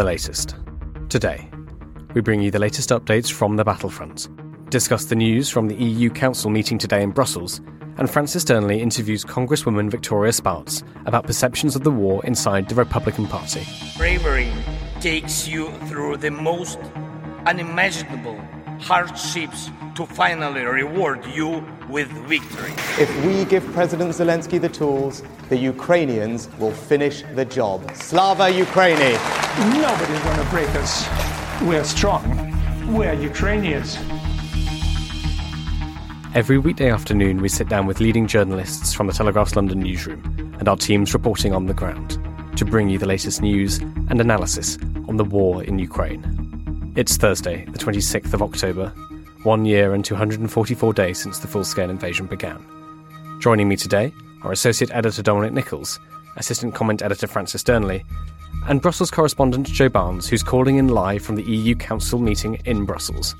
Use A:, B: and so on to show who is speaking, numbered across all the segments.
A: the latest. Today, we bring you the latest updates from the battlefront, discuss the news from the EU Council meeting today in Brussels, and Francis Dearnley interviews Congresswoman Victoria Spartz about perceptions of the war inside the Republican Party.
B: Bravery takes you through the most unimaginable hardships to finally reward you with victory.
C: If we give President Zelensky the tools, the Ukrainians will finish the job. Slava Ukraini!
D: Nobody's going to break us. We're strong. We're Ukrainians.
A: Every weekday afternoon, we sit down with leading journalists from the Telegraph's London newsroom and our teams reporting on the ground to bring you the latest news and analysis on the war in Ukraine. It's Thursday, the 26th of October, one year and 244 days since the full scale invasion began. Joining me today are Associate Editor Dominic Nicholls, Assistant Comment Editor Francis Dearnley, and Brussels correspondent Joe Barnes, who's calling in live from the EU Council meeting in Brussels.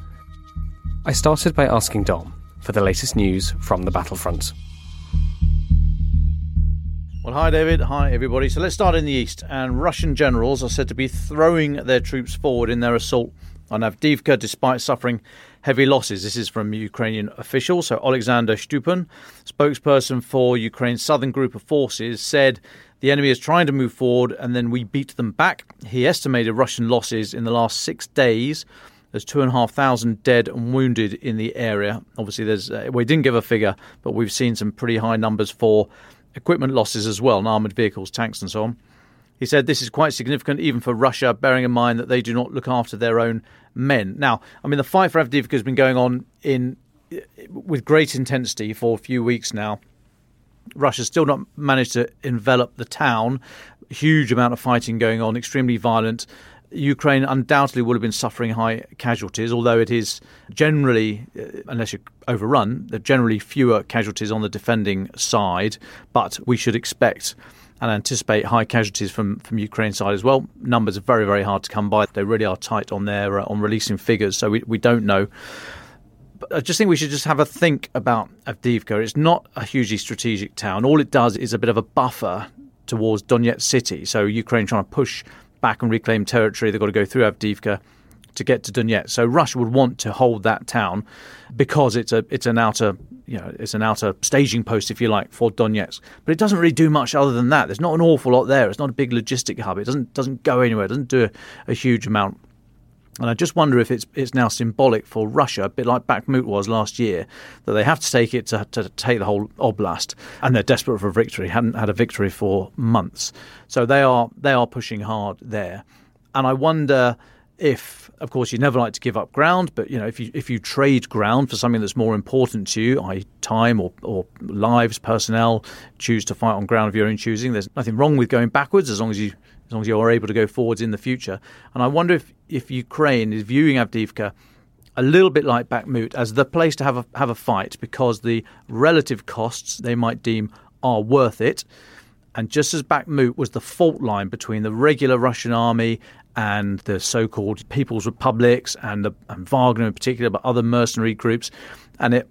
A: I started by asking Dom for the latest news from the battlefront.
E: Well, hi, David. Hi, everybody. So let's start in the east. And Russian generals are said to be throwing their troops forward in their assault on Avdiivka despite suffering heavy losses. This is from Ukrainian officials. So Alexander Shtupun, spokesperson for Ukraine's southern group of forces, said the enemy is trying to move forward and then we beat them back. He estimated Russian losses in the last six days. There's two and a half thousand dead and wounded in the area. Obviously, there's uh, we didn't give a figure, but we've seen some pretty high numbers for equipment losses as well, and armoured vehicles, tanks, and so on. He said this is quite significant even for Russia, bearing in mind that they do not look after their own men. Now, I mean, the fight for Avdiivka has been going on in with great intensity for a few weeks now. Russia's still not managed to envelop the town. Huge amount of fighting going on, extremely violent. Ukraine undoubtedly would have been suffering high casualties, although it is generally, uh, unless you're overrun, there are generally fewer casualties on the defending side. But we should expect and anticipate high casualties from from Ukraine side as well. Numbers are very very hard to come by. They really are tight on their uh, on releasing figures, so we we don't know. But I just think we should just have a think about Avdiivka. It's not a hugely strategic town. All it does is a bit of a buffer towards Donetsk city. So Ukraine trying to push back and reclaim territory. They've got to go through Avdiivka to get to Donetsk. So Russia would want to hold that town because it's a it's an outer you know it's an outer staging post if you like for Donetsk. But it doesn't really do much other than that. There's not an awful lot there. It's not a big logistic hub. It doesn't doesn't go anywhere. It doesn't do a, a huge amount. And I just wonder if it's it's now symbolic for Russia, a bit like Bakhmut was last year, that they have to take it to, to take the whole oblast, and they're desperate for a victory. Hadn't had a victory for months, so they are they are pushing hard there. And I wonder if, of course, you never like to give up ground, but you know if you if you trade ground for something that's more important to you, i.e., time or or lives, personnel, choose to fight on ground of your own choosing. There's nothing wrong with going backwards as long as you as long as you are able to go forwards in the future. And I wonder if, if Ukraine is viewing Avdiivka a little bit like Bakhmut as the place to have a, have a fight because the relative costs they might deem are worth it. And just as Bakhmut was the fault line between the regular Russian army and the so-called People's Republics and, the, and Wagner in particular, but other mercenary groups, and it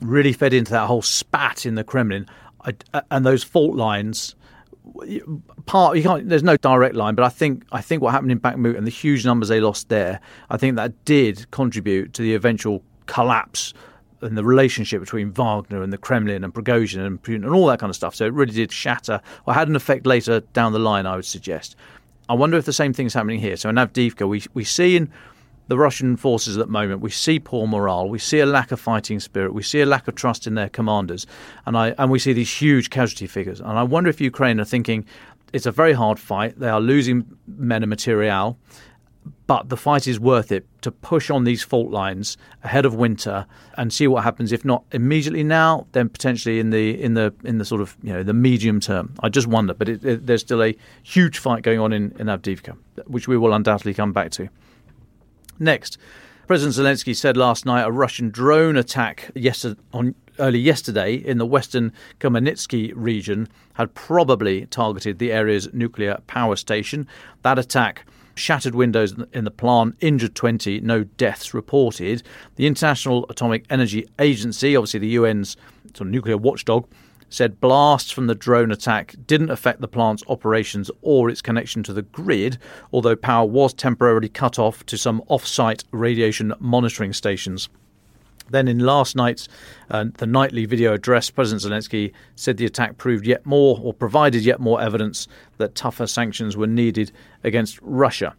E: really fed into that whole spat in the Kremlin. I, uh, and those fault lines part you can't there's no direct line but i think i think what happened in bakhmut and the huge numbers they lost there i think that did contribute to the eventual collapse and the relationship between Wagner and the Kremlin and Prigozhin and Putin and all that kind of stuff. So it really did shatter, or had an effect later down the line, I would suggest. I wonder if the same thing's happening here. So in Avdiivka, we, we see in the Russian forces at the moment, we see poor morale, we see a lack of fighting spirit, we see a lack of trust in their commanders, and I and we see these huge casualty figures. And I wonder if Ukraine are thinking it's a very hard fight. They are losing men and material, but the fight is worth it to push on these fault lines ahead of winter and see what happens. If not immediately now, then potentially in the in the in the sort of you know the medium term. I just wonder, but it, it, there's still a huge fight going on in in Avdiivka, which we will undoubtedly come back to. Next, President Zelensky said last night a Russian drone attack yesterday on early yesterday in the western Khmelnytsky region had probably targeted the area's nuclear power station. That attack shattered windows in the plant, injured 20, no deaths reported. The International Atomic Energy Agency, obviously the UN's sort of nuclear watchdog, said blasts from the drone attack didn't affect the plant's operations or its connection to the grid, although power was temporarily cut off to some off site radiation monitoring stations. Then, in last night's uh, the nightly video address, President Zelensky said the attack proved yet more, or provided yet more evidence that tougher sanctions were needed against Russia.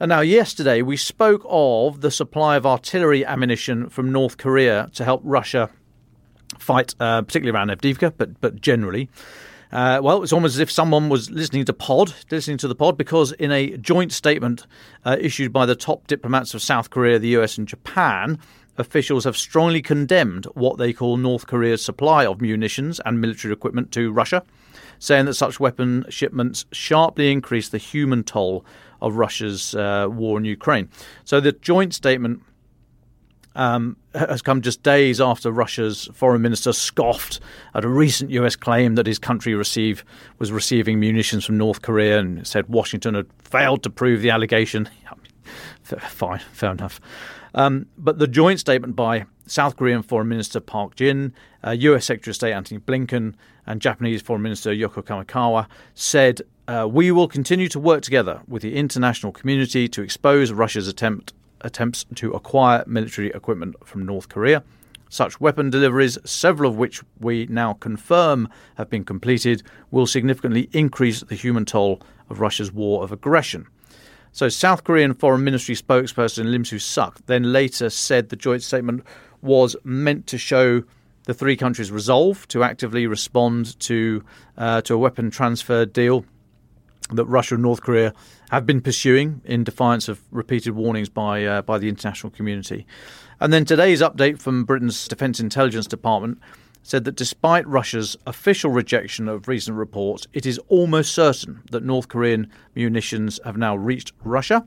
E: And now, yesterday, we spoke of the supply of artillery ammunition from North Korea to help Russia fight, uh, particularly around Avdiivka, but but generally. Uh, well, it's almost as if someone was listening to Pod, listening to the Pod, because in a joint statement uh, issued by the top diplomats of South Korea, the US, and Japan, officials have strongly condemned what they call North Korea's supply of munitions and military equipment to Russia, saying that such weapon shipments sharply increase the human toll of Russia's uh, war in Ukraine. So the joint statement um, has come just days after Russia's foreign minister scoffed at a recent U.S. claim that his country receive, was receiving munitions from North Korea and said Washington had failed to prove the allegation. Fine, fair enough. Um, but the joint statement by South Korean Foreign Minister Park Jin, uh, US Secretary of State Antony Blinken, and Japanese Foreign Minister Yoko Kamikawa said, uh, We will continue to work together with the international community to expose Russia's attempt, attempts to acquire military equipment from North Korea. Such weapon deliveries, several of which we now confirm have been completed, will significantly increase the human toll of Russia's war of aggression. So, South Korean Foreign Ministry spokesperson Lim Soo Suk then later said the joint statement was meant to show the three countries' resolve to actively respond to uh, to a weapon transfer deal that Russia and North Korea have been pursuing in defiance of repeated warnings by uh, by the international community. And then today's update from Britain's Defence Intelligence Department said that despite Russia's official rejection of recent reports, it is almost certain that North Korean munitions have now reached Russia.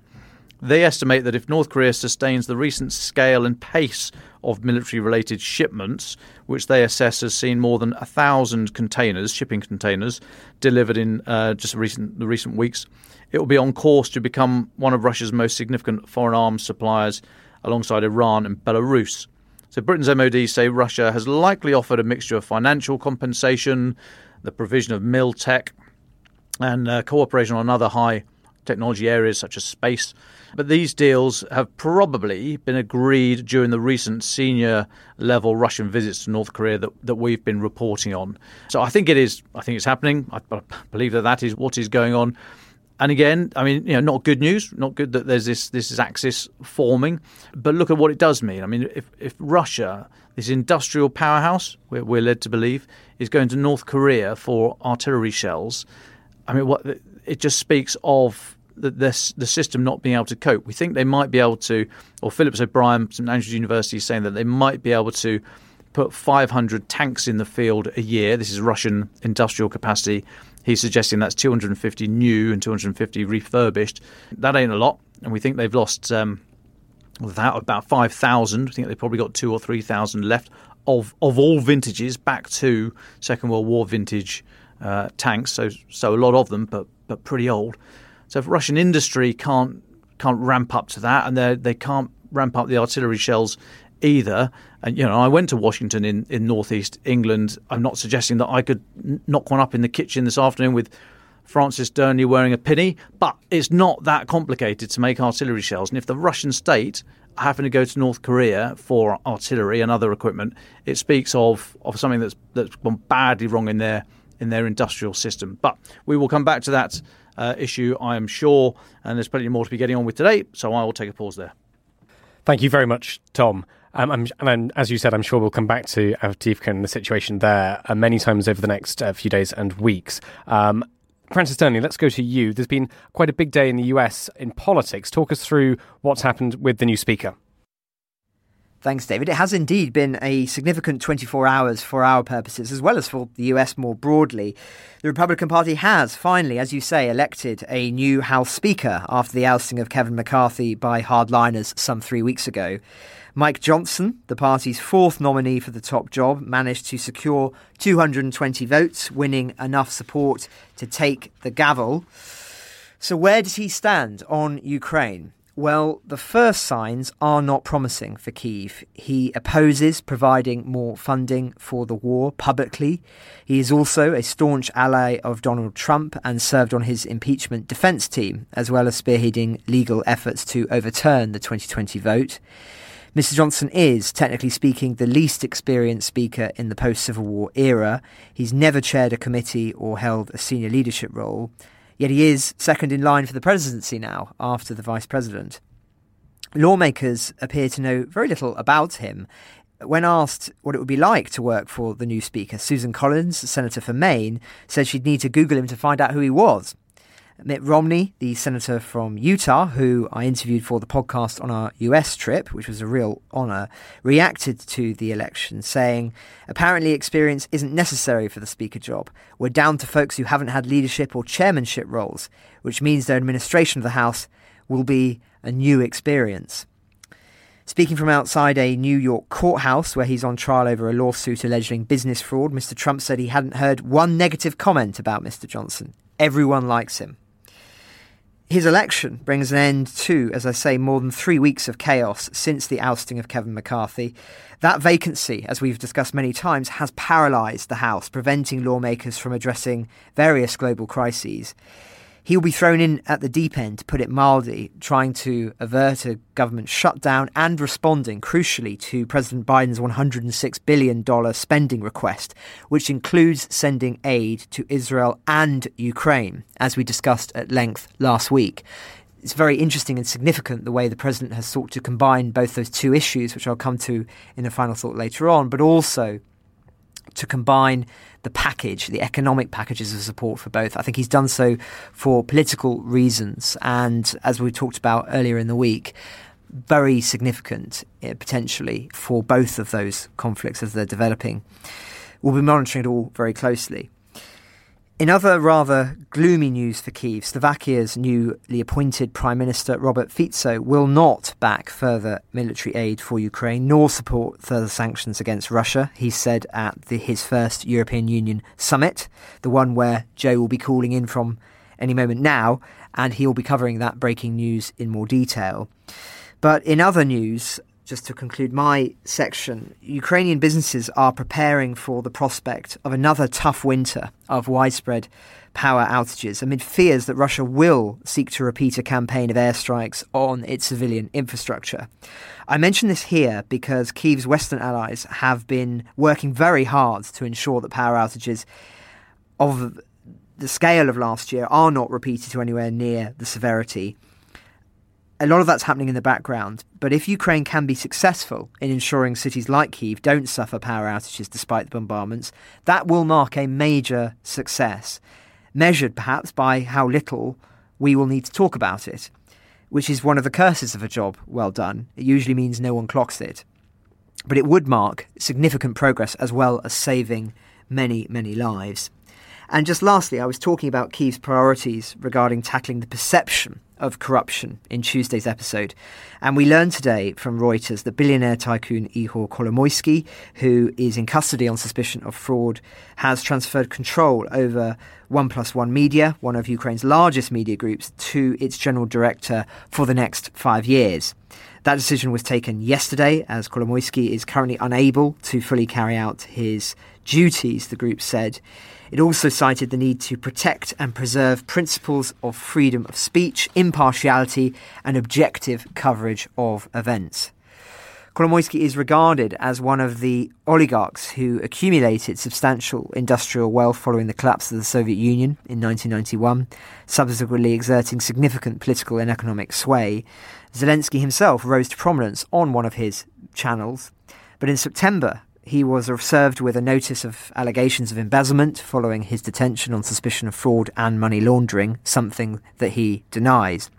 E: They estimate that if North Korea sustains the recent scale and pace of military related shipments, which they assess has seen more than a thousand containers, shipping containers, delivered in uh, just recent, the recent weeks, it will be on course to become one of Russia's most significant foreign arms suppliers alongside Iran and Belarus. So Britain's MOD say Russia has likely offered a mixture of financial compensation, the provision of mil tech, and uh, cooperation on other high technology areas such as space. But these deals have probably been agreed during the recent senior level Russian visits to North Korea that, that we've been reporting on. So I think it is. I think it's happening. I, I believe that that is what is going on. And again, I mean, you know, not good news, not good that there's this this axis forming, but look at what it does mean. I mean, if if Russia, this industrial powerhouse, we're, we're led to believe, is going to North Korea for artillery shells, I mean, what it just speaks of the, the, the system not being able to cope. We think they might be able to, or Phillips O'Brien, St Andrews University, is saying that they might be able to put 500 tanks in the field a year. This is Russian industrial capacity He's suggesting that's 250 new and 250 refurbished. That ain't a lot, and we think they've lost um, about 5,000. I think they've probably got two or 3,000 left of of all vintages back to Second World War vintage uh, tanks. So so a lot of them, but but pretty old. So if Russian industry can't can't ramp up to that, and they they can't ramp up the artillery shells either. And you know, I went to Washington in in northeast England. I'm not suggesting that I could knock one up in the kitchen this afternoon with Francis Dearnley wearing a pinny, but it's not that complicated to make artillery shells. And if the Russian state happen to go to North Korea for artillery and other equipment, it speaks of, of something that's that's gone badly wrong in their in their industrial system. But we will come back to that uh, issue, I am sure, and there's plenty more to be getting on with today. So I will take a pause there.
A: Thank you very much, Dom. Um, I'm, and as you said, I'm sure we'll come back to Avdiivka and the situation there uh, many times over the next uh, few days and weeks. Um, Francis Dearnley, let's go to you. There's been quite a big day in the US in politics. Talk us through what's happened with the new speaker.
F: Thanks, David. It has indeed been a significant 24 hours for our purposes, as well as for the US more broadly. The Republican Party has finally, as you say, elected a new House Speaker after the ousting of Kevin McCarthy by hardliners some three weeks ago. Mike Johnson, the party's fourth nominee for the top job, managed to secure 220 votes, winning enough support to take the gavel. So, where does he stand on Ukraine? Well, the first signs are not promising for Kiev. He opposes providing more funding for the war publicly. He is also a staunch ally of Donald Trump and served on his impeachment defense team, as well as spearheading legal efforts to overturn the 2020 vote. Mr. Johnson is, technically speaking, the least experienced speaker in the post Civil War era. He's never chaired a committee or held a senior leadership role, yet he is second in line for the presidency now, after the vice president. Lawmakers appear to know very little about him. When asked what it would be like to work for the new speaker, Susan Collins, senator for Maine, said she'd need to Google him to find out who he was. Mitt Romney, the senator from Utah, who I interviewed for the podcast on our US trip, which was a real honour, reacted to the election, saying, Apparently, experience isn't necessary for the speaker job. We're down to folks who haven't had leadership or chairmanship roles, which means their administration of the House will be a new experience. Speaking from outside a New York courthouse where he's on trial over a lawsuit alleging business fraud, Mr. Trump said he hadn't heard one negative comment about Mr. Johnson. Everyone likes him. His election brings an end to, as I say, more than three weeks of chaos since the ousting of Kevin McCarthy. That vacancy, as we've discussed many times, has paralysed the House, preventing lawmakers from addressing various global crises. He'll be thrown in at the deep end, to put it mildly, trying to avert a government shutdown and responding, crucially, to President Biden's $106 billion spending request, which includes sending aid to Israel and Ukraine, as we discussed at length last week. It's very interesting and significant the way the president has sought to combine both those two issues, which I'll come to in a final thought later on, but also to combine the package, the economic packages of support for both. I think he's done so for political reasons, and as we talked about earlier in the week, very significant uh, potentially for both of those conflicts as they're developing. We'll be monitoring it all very closely. In other rather gloomy news for Kiev, Slovakia's newly appointed Prime Minister Robert Fico will not back further military aid for Ukraine nor support further sanctions against Russia, he said at the, his first European Union summit, the one where Joe will be calling in from any moment now, and he'll be covering that breaking news in more detail. But in other news, just to conclude my section, Ukrainian businesses are preparing for the prospect of another tough winter of widespread power outages amid fears that Russia will seek to repeat a campaign of airstrikes on its civilian infrastructure. I mention this here because Kyiv's Western allies have been working very hard to ensure that power outages of the scale of last year are not repeated to anywhere near the severity a lot of that's happening in the background. But if Ukraine can be successful in ensuring cities like Kiev don't suffer power outages despite the bombardments, that will mark a major success, measured perhaps by how little we will need to talk about it, which is one of the curses of a job well done. It usually means no one clocks it. But it would mark significant progress as well as saving many, many lives. And just lastly, I was talking about Kiev's priorities regarding tackling the perception of corruption in Tuesday's episode. And we learned today from Reuters that billionaire tycoon Ihor Kolomoisky, who is in custody on suspicion of fraud, has transferred control over One Plus One Media, one of Ukraine's largest media groups, to its general director for the next five years. That decision was taken yesterday as Kolomoisky is currently unable to fully carry out his duties, the group said. It also cited the need to protect and preserve principles of freedom of speech, impartiality, and objective coverage of events. Kolomoisky is regarded as one of the oligarchs who accumulated substantial industrial wealth following the collapse of the Soviet Union in 1991, subsequently exerting significant political and economic sway. Zelensky himself rose to prominence on one of his channels, but in September he was served with a notice of allegations of embezzlement following his detention on suspicion of fraud and money laundering, something that he denies.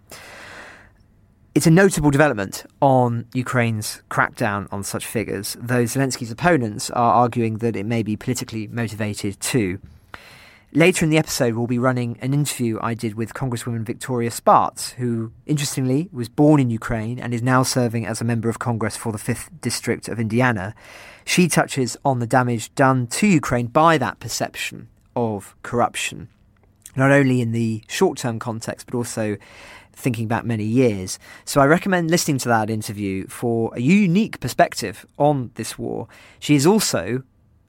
F: It's a notable development on Ukraine's crackdown on such figures, though Zelensky's opponents are arguing that it may be politically motivated too. Later in the episode, we'll be running an interview I did with Congresswoman Victoria Spartz, who, interestingly, was born in Ukraine and is now serving as a member of Congress for the 5th District of Indiana. She touches on the damage done to Ukraine by that perception of corruption, not only in the short term context, but also thinking back many years. So I recommend listening to that interview for a unique perspective on this war. She is also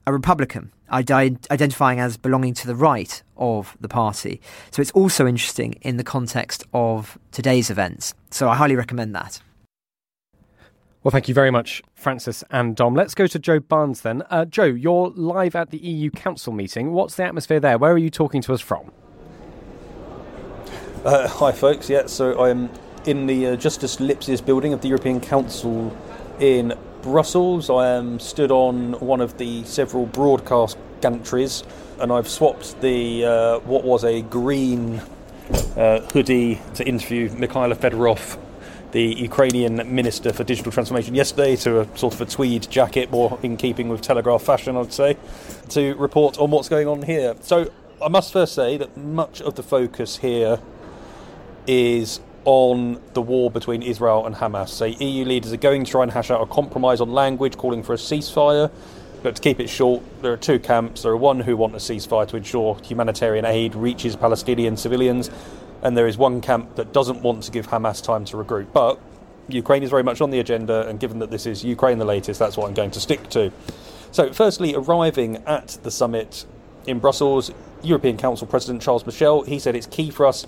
F: a Republican, identifying as belonging to the right of the party. So it's also interesting in the context of today's events. So I highly recommend that.
A: Well, thank you very much, Francis and Dom. Let's go to Joe Barnes then. Uh, Joe, you're live at the EU Council meeting. What's the atmosphere there? Where are you talking to us from?
G: Uh, hi, folks. Yeah, so I'm in the uh, Justus Lipsius building of the European Council in Brussels. I am stood on one of the several broadcast gantries, and I've swapped the uh, what was a green uh, hoodie to interview Mikhailo Fedorov, the Ukrainian Minister for Digital Transformation, yesterday to a sort of a tweed jacket, more in keeping with Telegraph fashion, I'd say, to report on what's going on here. So I must first say that much of the focus here is on the war between Israel and Hamas. So EU leaders are going to try and hash out a compromise on language, calling for a ceasefire. But to keep it short, there are two camps. There are one who want a ceasefire to ensure humanitarian aid reaches Palestinian civilians, and there is one camp that doesn't want to give Hamas time to regroup. But Ukraine is very much on the agenda, and given that this is Ukraine the latest, that's what I'm going to stick to. So, firstly, arriving at the summit in Brussels, European Council President Charles Michel, he said it's key for us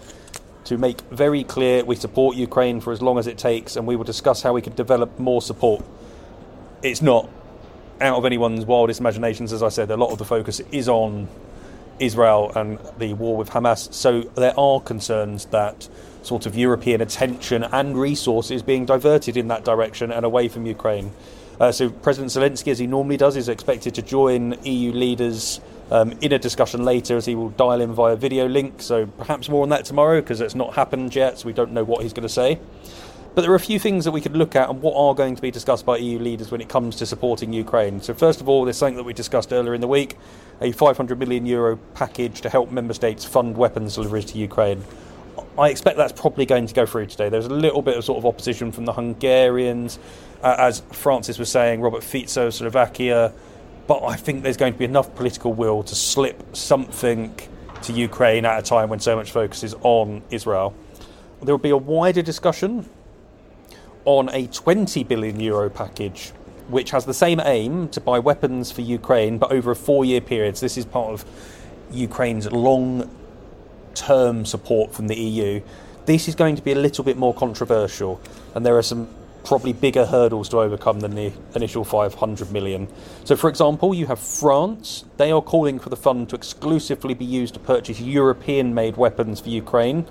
G: to make very clear we support Ukraine for as long as it takes, and we will discuss how we can develop more support. It's not out of anyone's wildest imaginations, as I said, a lot of the focus is on Israel and the war with Hamas. So there are concerns that sort of European attention and resources being diverted in that direction and away from Ukraine. Uh, so President Zelensky, as he normally does, is expected to join EU leaders um, in a discussion later as he will dial in via video link. So perhaps more on that tomorrow because it's not happened yet, so we don't know what he's going to say. But there are a few things that we could look at and what are going to be discussed by EU leaders when it comes to supporting Ukraine. So, first of all, there's something that we discussed earlier in the week a 500 million euro package to help member states fund weapons deliveries to Ukraine. I expect that's probably going to go through today. There's a little bit of sort of opposition from the Hungarians, uh, as Francis was saying, Robert Fico, Slovakia, but I think there's going to be enough political will to slip something to Ukraine at a time when so much focus is on Israel. There will be a wider discussion on a 20 billion euro package, which has the same aim to buy weapons for Ukraine, but over a four year period. So, this is part of Ukraine's long term support from the EU. This is going to be a little bit more controversial, and there are some probably bigger hurdles to overcome than the initial 500 million. So, for example, you have France. They are calling for the fund to exclusively be used to purchase European made weapons for Ukraine.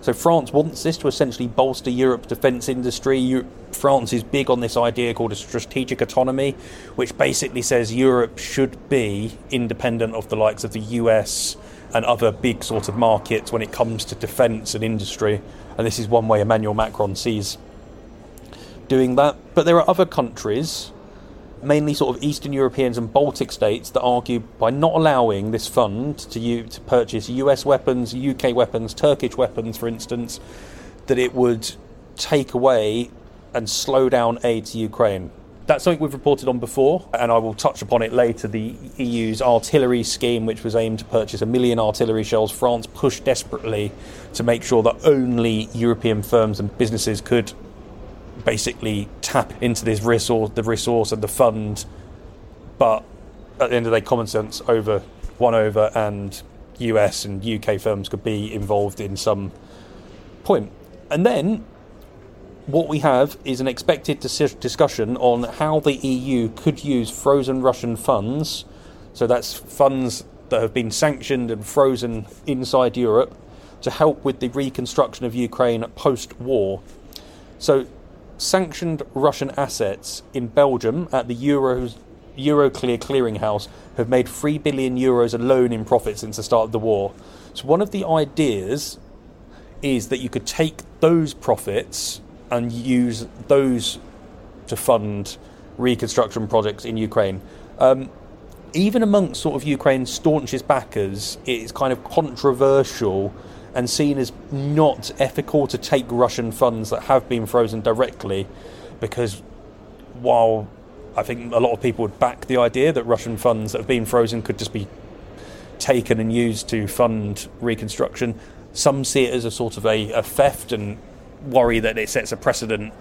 G: So, France wants this to essentially bolster Europe's defence industry. France is big on this idea called a strategic autonomy, which basically says Europe should be independent of the likes of the US and other big sort of markets when it comes to defence and industry. And this is one way Emmanuel Macron sees doing that. But there are other countries mainly sort of Eastern Europeans and Baltic states that argue by not allowing this fund to you to purchase US weapons, UK weapons, Turkish weapons, for instance, that it would take away and slow down aid to Ukraine. That's something we've reported on before, and I will touch upon it later. The EU's artillery scheme, which was aimed to purchase a million artillery shells, France pushed desperately to make sure that only European firms and businesses could basically tap into this resource, the resource and the fund. But at the end of the day, common sense over won over, and US and UK firms could be involved in some point. And then what we have is an expected dis- discussion on how the EU could use frozen Russian funds. So that's funds that have been sanctioned and frozen inside Europe to help with the reconstruction of Ukraine post war. So, sanctioned Russian assets in Belgium at the Euros, Euroclear clearinghouse have made 3 billion euros alone in profit since the start of the war. So, one of the ideas is that you could take those profits and use those to fund reconstruction projects in Ukraine. Um, even amongst sort of Ukraine's staunchest backers, it's kind of controversial and seen as not ethical to take Russian funds that have been frozen directly, because while I think a lot of people would back the idea that Russian funds that have been frozen could just be taken and used to fund reconstruction, some see it as a sort of a, a theft and worry that it sets a precedent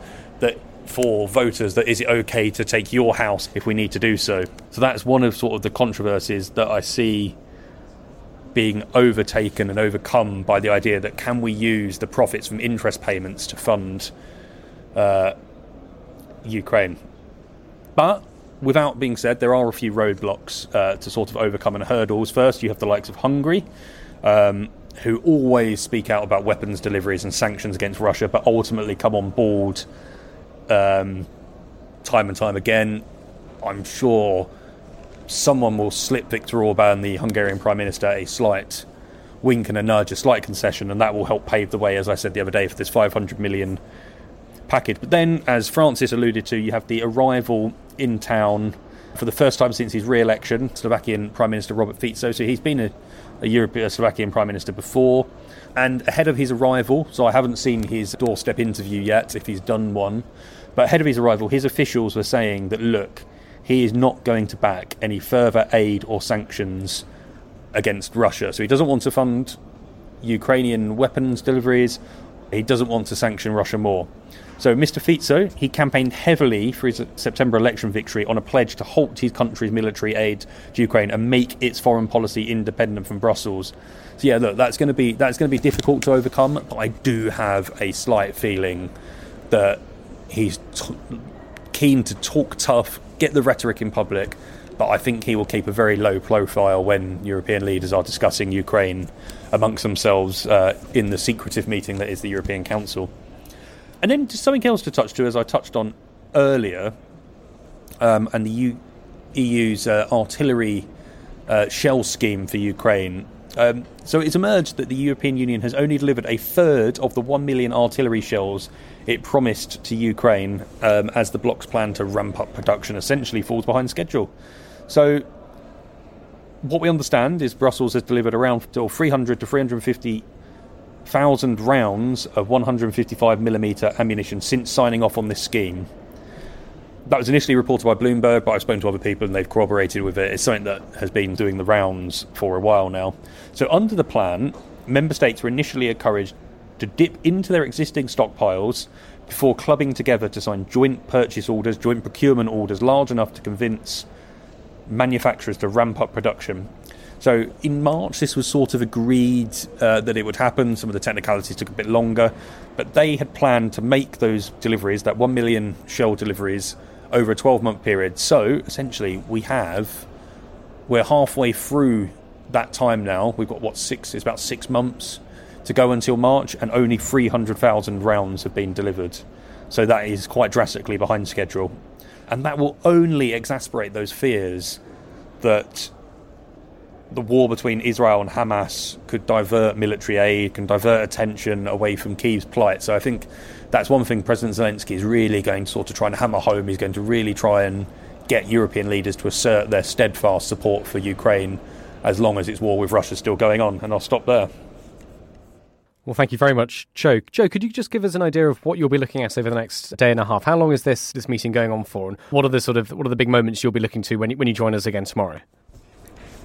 G: that for voters that is it okay to take your house if we need to do so. So that's one of sort of the controversies that I see being overtaken and overcome by the idea that can we use the profits from interest payments to fund uh, Ukraine. But without being said, there are a few roadblocks uh, to sort of overcome and hurdles. First, you have the likes of Hungary. Um, who always speak out about weapons deliveries and sanctions against Russia, but ultimately come on board um, time and time again. I'm sure someone will slip Viktor Orban, the Hungarian Prime Minister, a slight wink and a nudge, a slight concession, and that will help pave the way, as I said the other day, for this 500 million package. But then, as Francis alluded to, you have the arrival in town for the first time since his re election, Slovakian Prime Minister Robert Fico. So he's been a a European Slovakian Prime Minister before. And ahead of his arrival, so I haven't seen his doorstep interview yet, if he's done one, but ahead of his arrival, his officials were saying that look, he is not going to back any further aid or sanctions against Russia. So he doesn't want to fund Ukrainian weapons deliveries, he doesn't want to sanction Russia more. So Mr. Fico, he campaigned heavily for his September election victory on a pledge to halt his country's military aid to Ukraine and make its foreign policy independent from Brussels. So yeah, look, that's going to be that's going to be difficult to overcome. But I do have a slight feeling that he's t- keen to talk tough, get the rhetoric in public, but I think he will keep a very low profile when European leaders are discussing Ukraine amongst themselves uh, in the secretive meeting that is the European Council. And then just something else to touch to, as I touched on earlier, um, and the U- EU's uh, artillery uh, shell scheme for Ukraine. Um, so it's emerged that the European Union has only delivered a third of the 1 million artillery shells it promised to Ukraine um, as the bloc's plan to ramp up production essentially falls behind schedule. So, what we understand is Brussels has delivered around 300 to 350 thousand rounds of 155 millimeter ammunition since signing off on this scheme. That was initially reported by Bloomberg, but I've spoken to other people and they've corroborated with it. It's something that has been doing the rounds for a while now. So, under the plan, member states were initially encouraged to dip into their existing stockpiles before clubbing together to sign joint purchase orders, joint procurement orders large enough to convince manufacturers to ramp up production. So in March, this was sort of agreed uh, that it would happen. Some of the technicalities took a bit longer, but they had planned to make those deliveries, that 1 million shell deliveries, over a 12 month period. So essentially, we have, we're halfway through that time now. We've got what, six, it's about six months to go until March, and only 300,000 rounds have been delivered. So that is quite drastically behind schedule. And that will only exasperate those fears that the war between Israel and Hamas could divert military aid, can divert attention away from Kiev's plight. So I think that's one thing President Zelensky is really going to sort of try and hammer home. He's going to really try and get European leaders to assert their steadfast support for Ukraine as long as its war with Russia is still going on. And I'll stop there.
A: Well, thank you very much, Joe. Joe, could you just give us an idea of what you'll be looking at over the next day and a half? How long is this this meeting going on for, and what are the sort of what are the big moments you'll be looking to when you, when you join us again tomorrow?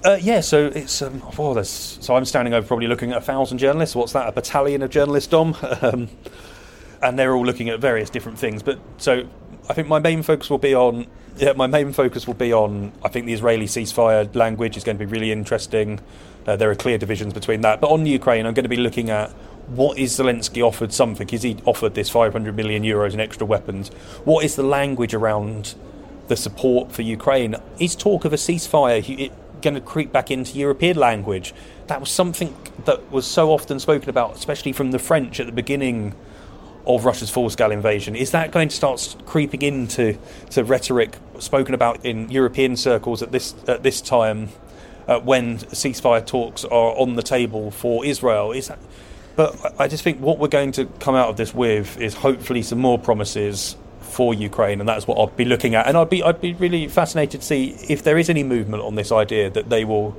G: Uh, yeah, so it's um, oh, so I'm standing over probably looking at a thousand journalists. What's that? A battalion of journalists, Dom, um, and they're all looking at various different things. But so I think my main focus will be on yeah, my main focus will be on I think the Israeli ceasefire language is going to be really interesting. Uh, there are clear divisions between that, but on Ukraine, I'm going to be looking at what is Zelensky offered something? Is he offered this 500 million euros in extra weapons? What is the language around the support for Ukraine? Is talk of a ceasefire going to creep back into European language? That was something that was so often spoken about, especially from the French at the beginning of Russia's full-scale invasion. Is that going to start creeping into to rhetoric spoken about in European circles at this at this time, uh, when ceasefire talks are on the table for Israel? Is that but I just think what we're going to come out of this with is hopefully some more promises for Ukraine, and that's what I'll be looking at. And I'd be I'd be really fascinated to see if there is any movement on this idea that they will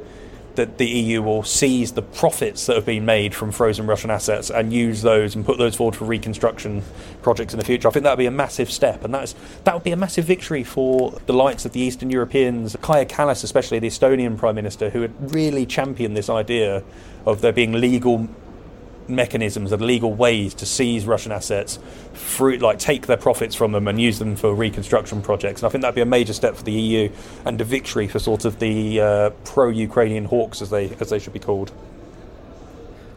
G: that the EU will seize the profits that have been made from frozen Russian assets and use those and put those forward for reconstruction projects in the future. I think that would be a massive step, and that's that would be a massive victory for the likes of the Eastern Europeans, Kaja Kallas, especially the Estonian Prime Minister, who had really championed this idea of there being legal mechanisms and legal ways to seize Russian assets, through, like take their profits from them and use them for reconstruction projects. And I think that'd be a major step for the EU and a victory for sort of the uh, pro-Ukrainian hawks, as they as they should be called.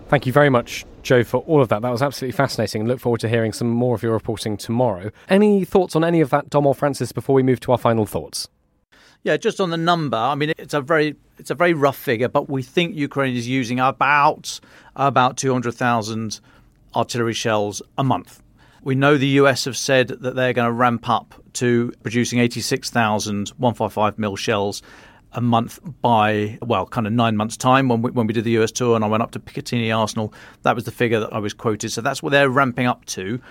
A: Thank you very much, Joe, for all of that. That was absolutely fascinating. Look forward to hearing some more of your reporting tomorrow. Any thoughts on any of that, Dom or Francis, before we move to our final thoughts?
E: Yeah, just on the number, I mean, it's a very it's a very rough figure, but we think Ukraine is using about about 200,000 artillery shells a month. We know the US have said that they're going to ramp up to producing 86,000 155 mil shells a month by well, kind of nine months' time. When we, when we did the US tour and I went up to Picatinny Arsenal, that was the figure that I was quoted. So that's what they're ramping up to,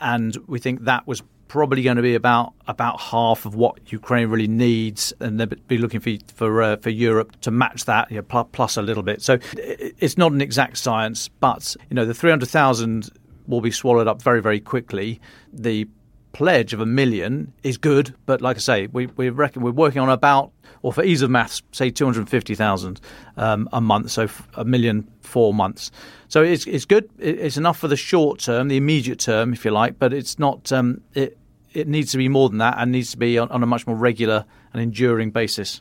E: and we think that was probably going to be about about half of what Ukraine really needs, and they'll be looking for for uh, for Europe to match that, you know, plus, plus a little bit. So it's not an exact science, but you know the three hundred thousand will be swallowed up very very quickly. The pledge of a million is good, but like I say, we, we reckon we're working on about, or for ease of maths, say 250,000 um, a month, so a million four months. So it's it's good. It's enough for the short term, the immediate term, if you like, but it's not. Um, it it needs to be more than that and needs to be on, on a much more regular and enduring basis.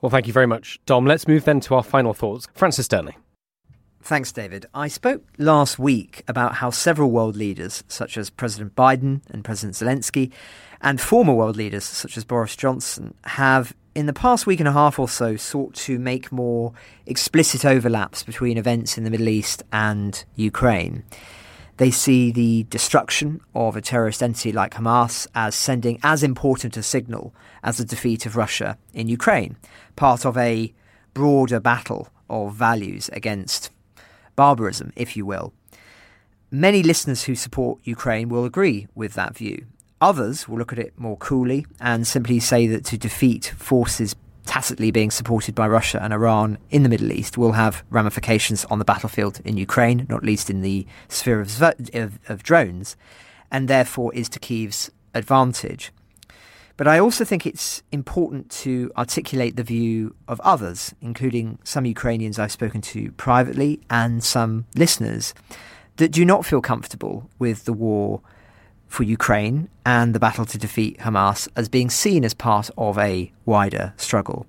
A: Well, thank you very much, Dom. Let's move then to our final thoughts. Francis Dearnley.
F: Thanks, David. I spoke last week about how several world leaders, such as President Biden and President Zelensky, and former world leaders, such as Boris Johnson, have, in the past week and a half or so, sought to make more explicit overlaps between events in the Middle East and Ukraine. They see the destruction of a terrorist entity like Hamas as sending as important a signal as the defeat of Russia in Ukraine, part of a broader battle of values against barbarism, if you will. Many listeners who support Ukraine will agree with that view. Others will look at it more coolly and simply say that to defeat forces tacitly being supported by Russia and Iran in the Middle East will have ramifications on the battlefield in Ukraine, not least in the sphere of, of, of drones, and therefore is to Kiev's advantage. But I also think it's important to articulate the view of others, including some Ukrainians I've spoken to privately and some listeners, that do not feel comfortable with the war for Ukraine and the battle to defeat Hamas as being seen as part of a wider struggle.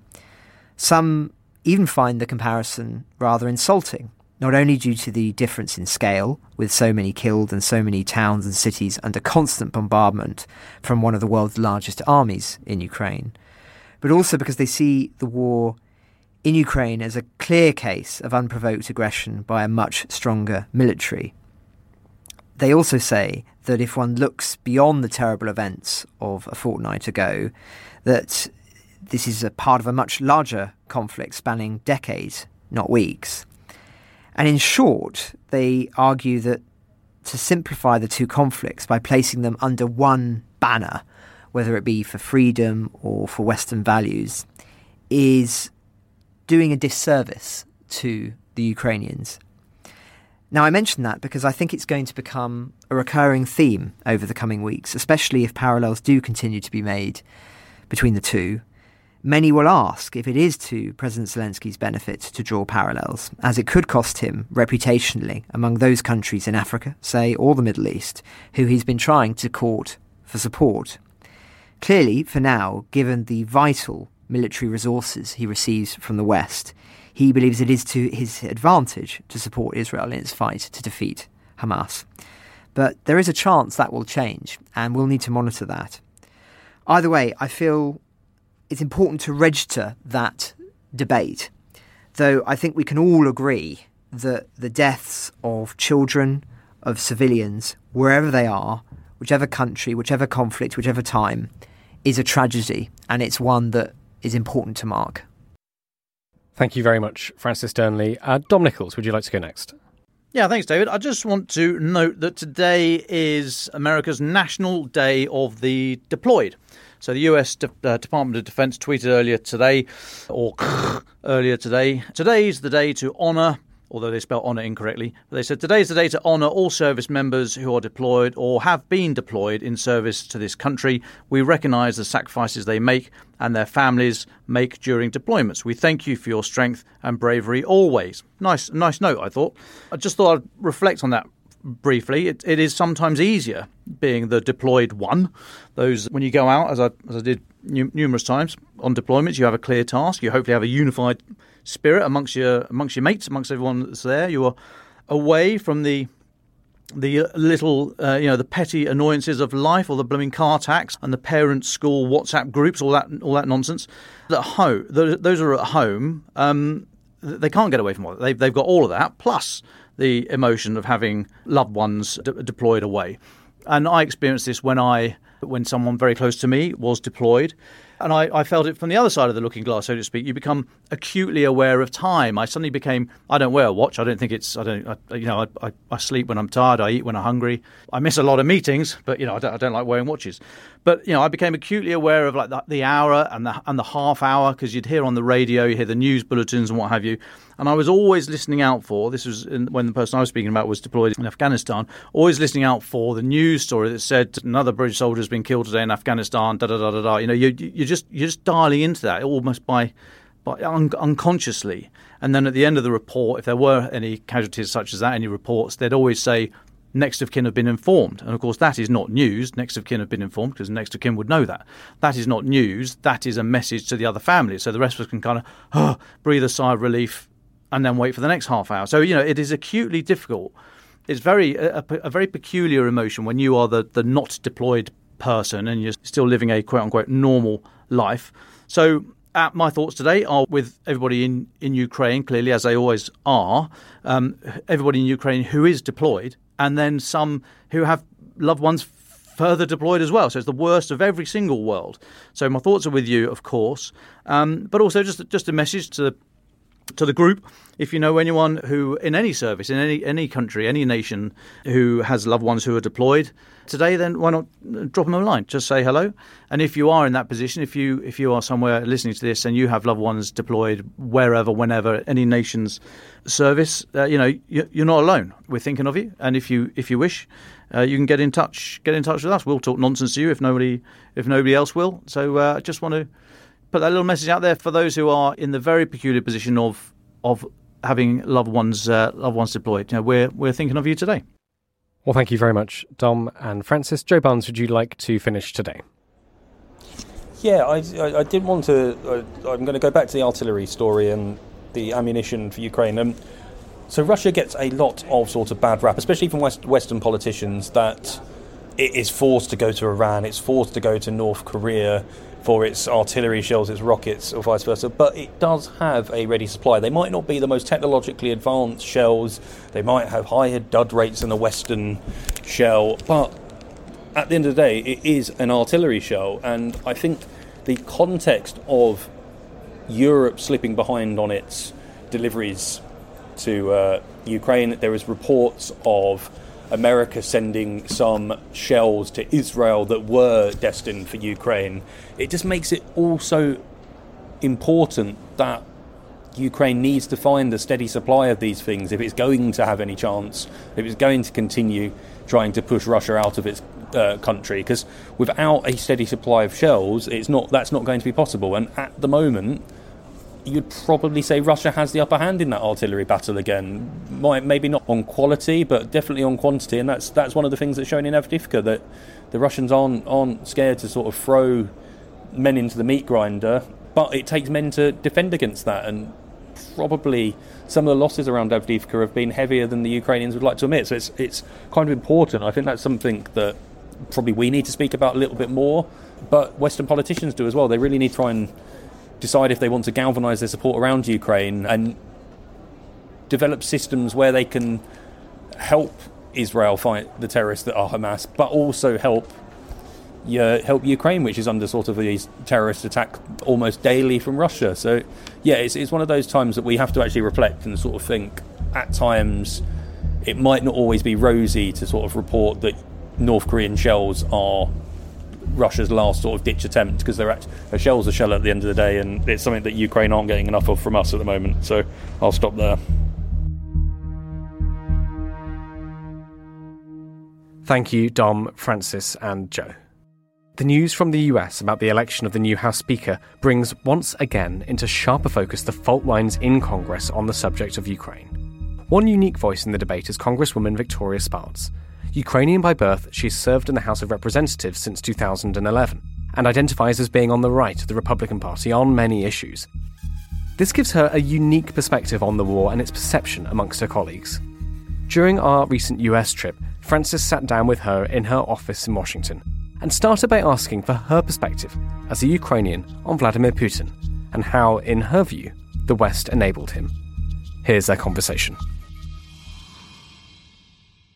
F: Some even find the comparison rather insulting not only due to the difference in scale, with so many killed and so many towns and cities under constant bombardment from one of the world's largest armies in Ukraine, but also because they see the war in Ukraine as a clear case of unprovoked aggression by a much stronger military. They also say that if one looks beyond the terrible events of a fortnight ago, that this is a part of a much larger conflict spanning decades, not weeks. And in short, they argue that to simplify the two conflicts by placing them under one banner, whether it be for freedom or for Western values, is doing a disservice to the Ukrainians. Now, I mention that because I think it's going to become a recurring theme over the coming weeks, especially if parallels do continue to be made between the two. Many will ask if it is to President Zelensky's benefit to draw parallels, as it could cost him reputationally among those countries in Africa, say, or the Middle East, who he's been trying to court for support. Clearly, for now, given the vital military resources he receives from the West, he believes it is to his advantage to support Israel in its fight to defeat Hamas. But there is a chance that will change, and we'll need to monitor that. Either way, I feel it's important to register that debate, though I think we can all agree that the deaths of children, of civilians, wherever they are, whichever country, whichever conflict, whichever time, is a tragedy, and it's one that is important to mark.
A: Thank you very much, Francis Dearnley. Uh, Dom Nicholls, would you like to go next?
E: Yeah, thanks, David. I just want to note that today is America's National Day of the Deployed. So the US De- uh, Department of Defense tweeted earlier today, or earlier today, today's the day to honour although they spell honour incorrectly. They said today's the day to honour all service members who are deployed or have been deployed in service to this country. We recognise the sacrifices they make and their families make during deployments. We thank you for your strength and bravery always. Nice, nice note, I thought. I just thought I'd reflect on that briefly. It, it is sometimes easier being the deployed one. Those when you go out, as I as I did numerous times on deployments, you have a clear task. You hopefully have a unified spirit amongst your amongst your mates, amongst everyone that's there. You are away from the the little, uh, you know, the petty annoyances of life, or the blooming car tax and the parent school WhatsApp groups, all that, all that nonsense. At home, those are at home. Um, they can't get away from it. They've, they've got all of that, plus the emotion of having loved ones de- deployed away. And I experienced this when I, when someone very close to me was deployed and I, I, felt it from the other side of the looking glass, so to speak. You become acutely aware of time. I suddenly became. I don't wear a watch. I don't think it's. I don't. I, you know, I, I, sleep when I'm tired. I eat when I'm hungry. I miss a lot of meetings, but you know, I don't, I don't like wearing watches. But you know, I became acutely aware of like the, the hour and the and the half hour because you'd hear on the radio, you hear the news bulletins and what have you. And I was always listening out for this was in, when the person I was speaking about was deployed in Afghanistan. Always listening out for the news story that said another British soldier has been killed today in Afghanistan. Da da da da da. You know, you you just you're just dialing into that almost by by un- unconsciously. And then at the end of the report, if there were any casualties such as that, any reports, they'd always say next of kin have been informed. And of course, that is not news. Next of kin have been informed because next of kin would know that. That is not news. That is a message to the other family. So the rest of us can kind of oh, breathe a sigh of relief and then wait for the next half hour. So, you know, it is acutely difficult. It's very a, a very peculiar emotion when you are the, the not deployed person and you're still living a quote unquote normal life. So, my thoughts today are with everybody in, in Ukraine, clearly, as they always are, um, everybody in Ukraine who is deployed, and then some who have loved ones further deployed as well. So it's the worst of every single world. So my thoughts are with you, of course, um, but also just just a message to to the group. If you know anyone who, in any service, in any any country, any nation, who has loved ones who are deployed today, then why not drop them a line? Just say hello. And if you are in that position, if you if you are somewhere listening to this and you have loved ones deployed wherever, whenever, any nation's service, uh, you know you're not alone. We're thinking of you, and if you if you wish, uh, you can get in touch. Get in touch with us. We'll talk nonsense to you if nobody if nobody else will. So uh, I just want to put that little message out there for those who are in the very peculiar position of of having loved ones uh, loved ones deployed. You know, we're we're thinking of you today.
A: Well, thank you very much, Dom and Francis. Joe Barnes, would you like to finish today?
G: Yeah, I, I, I did want to. I, am going to go back to the artillery story and the ammunition for Ukraine. Um, so Russia gets a lot of sort of bad rap, especially from West, Western politicians, that it is forced to go to Iran, it's forced to go to North Korea, for its artillery shells, its rockets, or vice versa. But it does have a ready supply. They might not be the most technologically advanced shells, they might have higher dud rates than a Western shell, but at the end of the day, it is an artillery shell, and I think the context of Europe slipping behind on its deliveries to uh, Ukraine, there is reports of America sending some shells to Israel that were destined for Ukraine, it just makes it all so important that Ukraine needs to find a steady supply of these things if it's going to have any chance, if it's going to continue trying to push Russia out of its uh, country. Because without a steady supply of shells, it's not that's not going to be possible. And at the moment, you'd probably say Russia has the upper hand in that artillery battle again. Maybe not on quality, but definitely on quantity. And that's that's one of the things that's shown in Avdiivka that the Russians aren't aren't scared to sort of throw men into the meat grinder. But it takes men to defend against that, and probably some of the losses around Avdiivka have been heavier than the Ukrainians would like to admit. So it's it's kind of important. I think that's something that probably we need to speak about a little bit more, but Western politicians do as well. They really need to try and decide if they want to galvanise their support around Ukraine and develop systems where they can help Israel fight the terrorists that are Hamas, but also help yeah, help Ukraine, which is under sort of these terrorist attack almost daily from Russia. So, yeah, it's, it's one of those times that we have to actually reflect and sort of think at times it might not always be rosy to sort of report that North Korean shells are Russia's last sort of ditch attempt because they're at, a shell's a shell at the end of the day, and it's something that Ukraine aren't getting enough of from us at the moment. So I'll stop there.
A: Thank you, Dom, Francis, and Joe. The news from the US about the election of the new House Speaker brings once again into sharper focus the fault lines in Congress on the subject of Ukraine. One unique voice in the debate is Congresswoman Victoria Spartz. Ukrainian by birth, she's served in the House of Representatives since 2011 and identifies as being on the right of the Republican Party on many issues. This gives her a unique perspective on the war and its perception amongst her colleagues. During our recent US trip, Francis sat down with her in her office in Washington and started by asking for her perspective as a Ukrainian on Vladimir Putin and how, in her view, the West enabled him. Here's their conversation.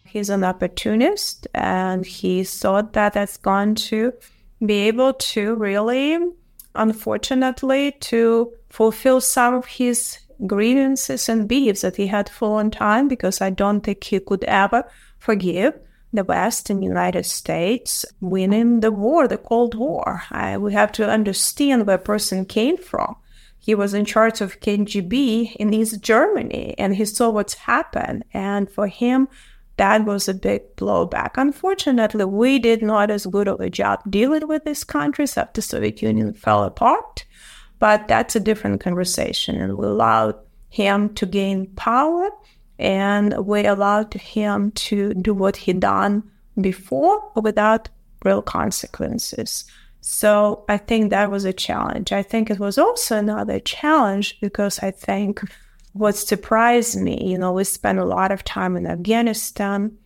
H: He's an opportunist and he thought that that's going to be able to really, unfortunately, to fulfill some of his grievances and beefs that he had for a long time because I don't think he could ever forgive the West and United States winning the war, the Cold War. I, we have to understand where person came from. He was in charge of KGB in East Germany and he saw what's happened. And for him, that was a big blowback. Unfortunately, we did not as good of a job dealing with these countries after Soviet Union fell apart. But that's a different conversation, and we allowed him to gain power, and we allowed him to do what he done before without real consequences. So I think that was a challenge. I think it was also another challenge because I think what surprised me, you know, we spent a lot of time in Afghanistan.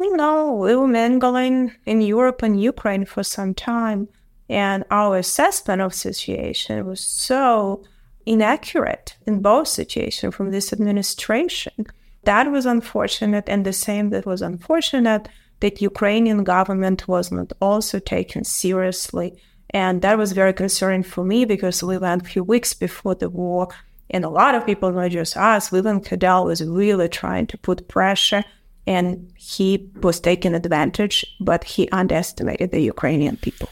H: You know, we were mingling in Europe and Ukraine for some time, and our assessment of situation was so inaccurate in both situations from this administration. That was unfortunate, and the same that was unfortunate that Ukrainian government was not also taken seriously. And that was very concerning for me because we went a few weeks before the war and a lot of people, not just us, William Cadell was really trying to put pressure and he was taking advantage, but he underestimated the Ukrainian people.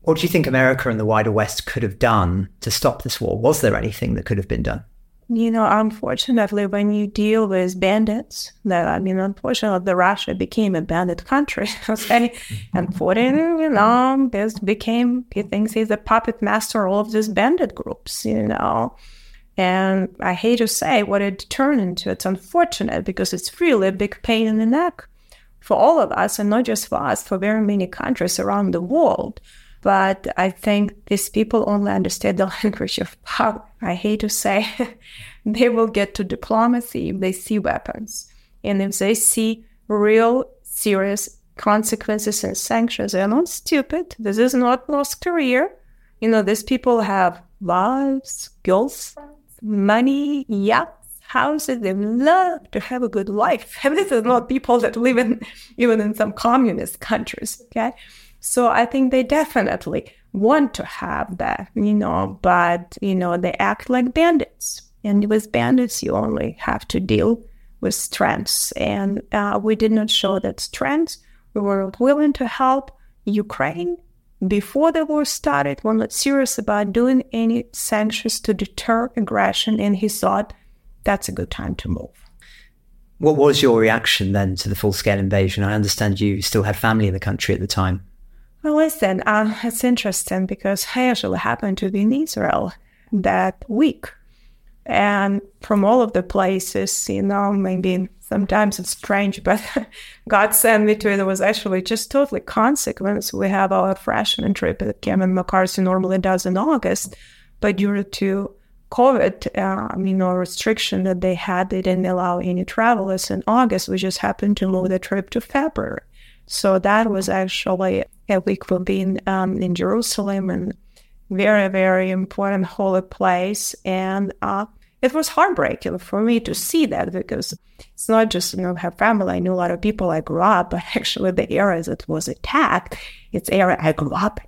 F: What do you think America and the wider West could have done to stop this war? Was there anything that could have been done?
H: You know, unfortunately, when you deal with bandits, that I mean, unfortunately, the Russia became a bandit country. Okay, and Putin, you know, this became he thinks he's a puppet master of all of these bandit groups. You know, and I hate to say what it turned into. It's unfortunate because it's really a big pain in the neck for all of us, and not just for us, for very many countries around the world. But I think these people only understand the language of power. I hate to say they will get to diplomacy if they see weapons and if they see real serious consequences and sanctions. They're not stupid. This is not North Korea. You know, these people have wives, girlfriends, money, yachts, houses. They love to have a good life. And this is not people that live in even in some communist countries. Okay. So I think they definitely want to have that, you know, but you know, they act like bandits. And with bandits you only have to deal with strengths. And uh, we did not show that strength. We were willing to help Ukraine before the war started. We're not serious about doing any sanctions to deter aggression. And he thought that's a good time to move.
F: What was your reaction then to the full scale invasion? I understand you still had family in the country at the time.
H: Well, listen, uh, it's interesting because I actually happened to be in Israel that week. And from all of the places, you know, maybe sometimes it's strange, but God sent me to it. It was actually just totally consequence. We have our freshman trip that Kevin McCarthy normally does in August, but due to COVID, uh, you know, restriction that they had, they didn't allow any travelers in August. We just happened to move the trip to February. So that was actually a week for being um, in Jerusalem and very, very important holy place. And uh, it was heartbreaking for me to see that because it's not just, you know, have family. I knew a lot of people I grew up, but actually the area that was attacked, it's area I grew up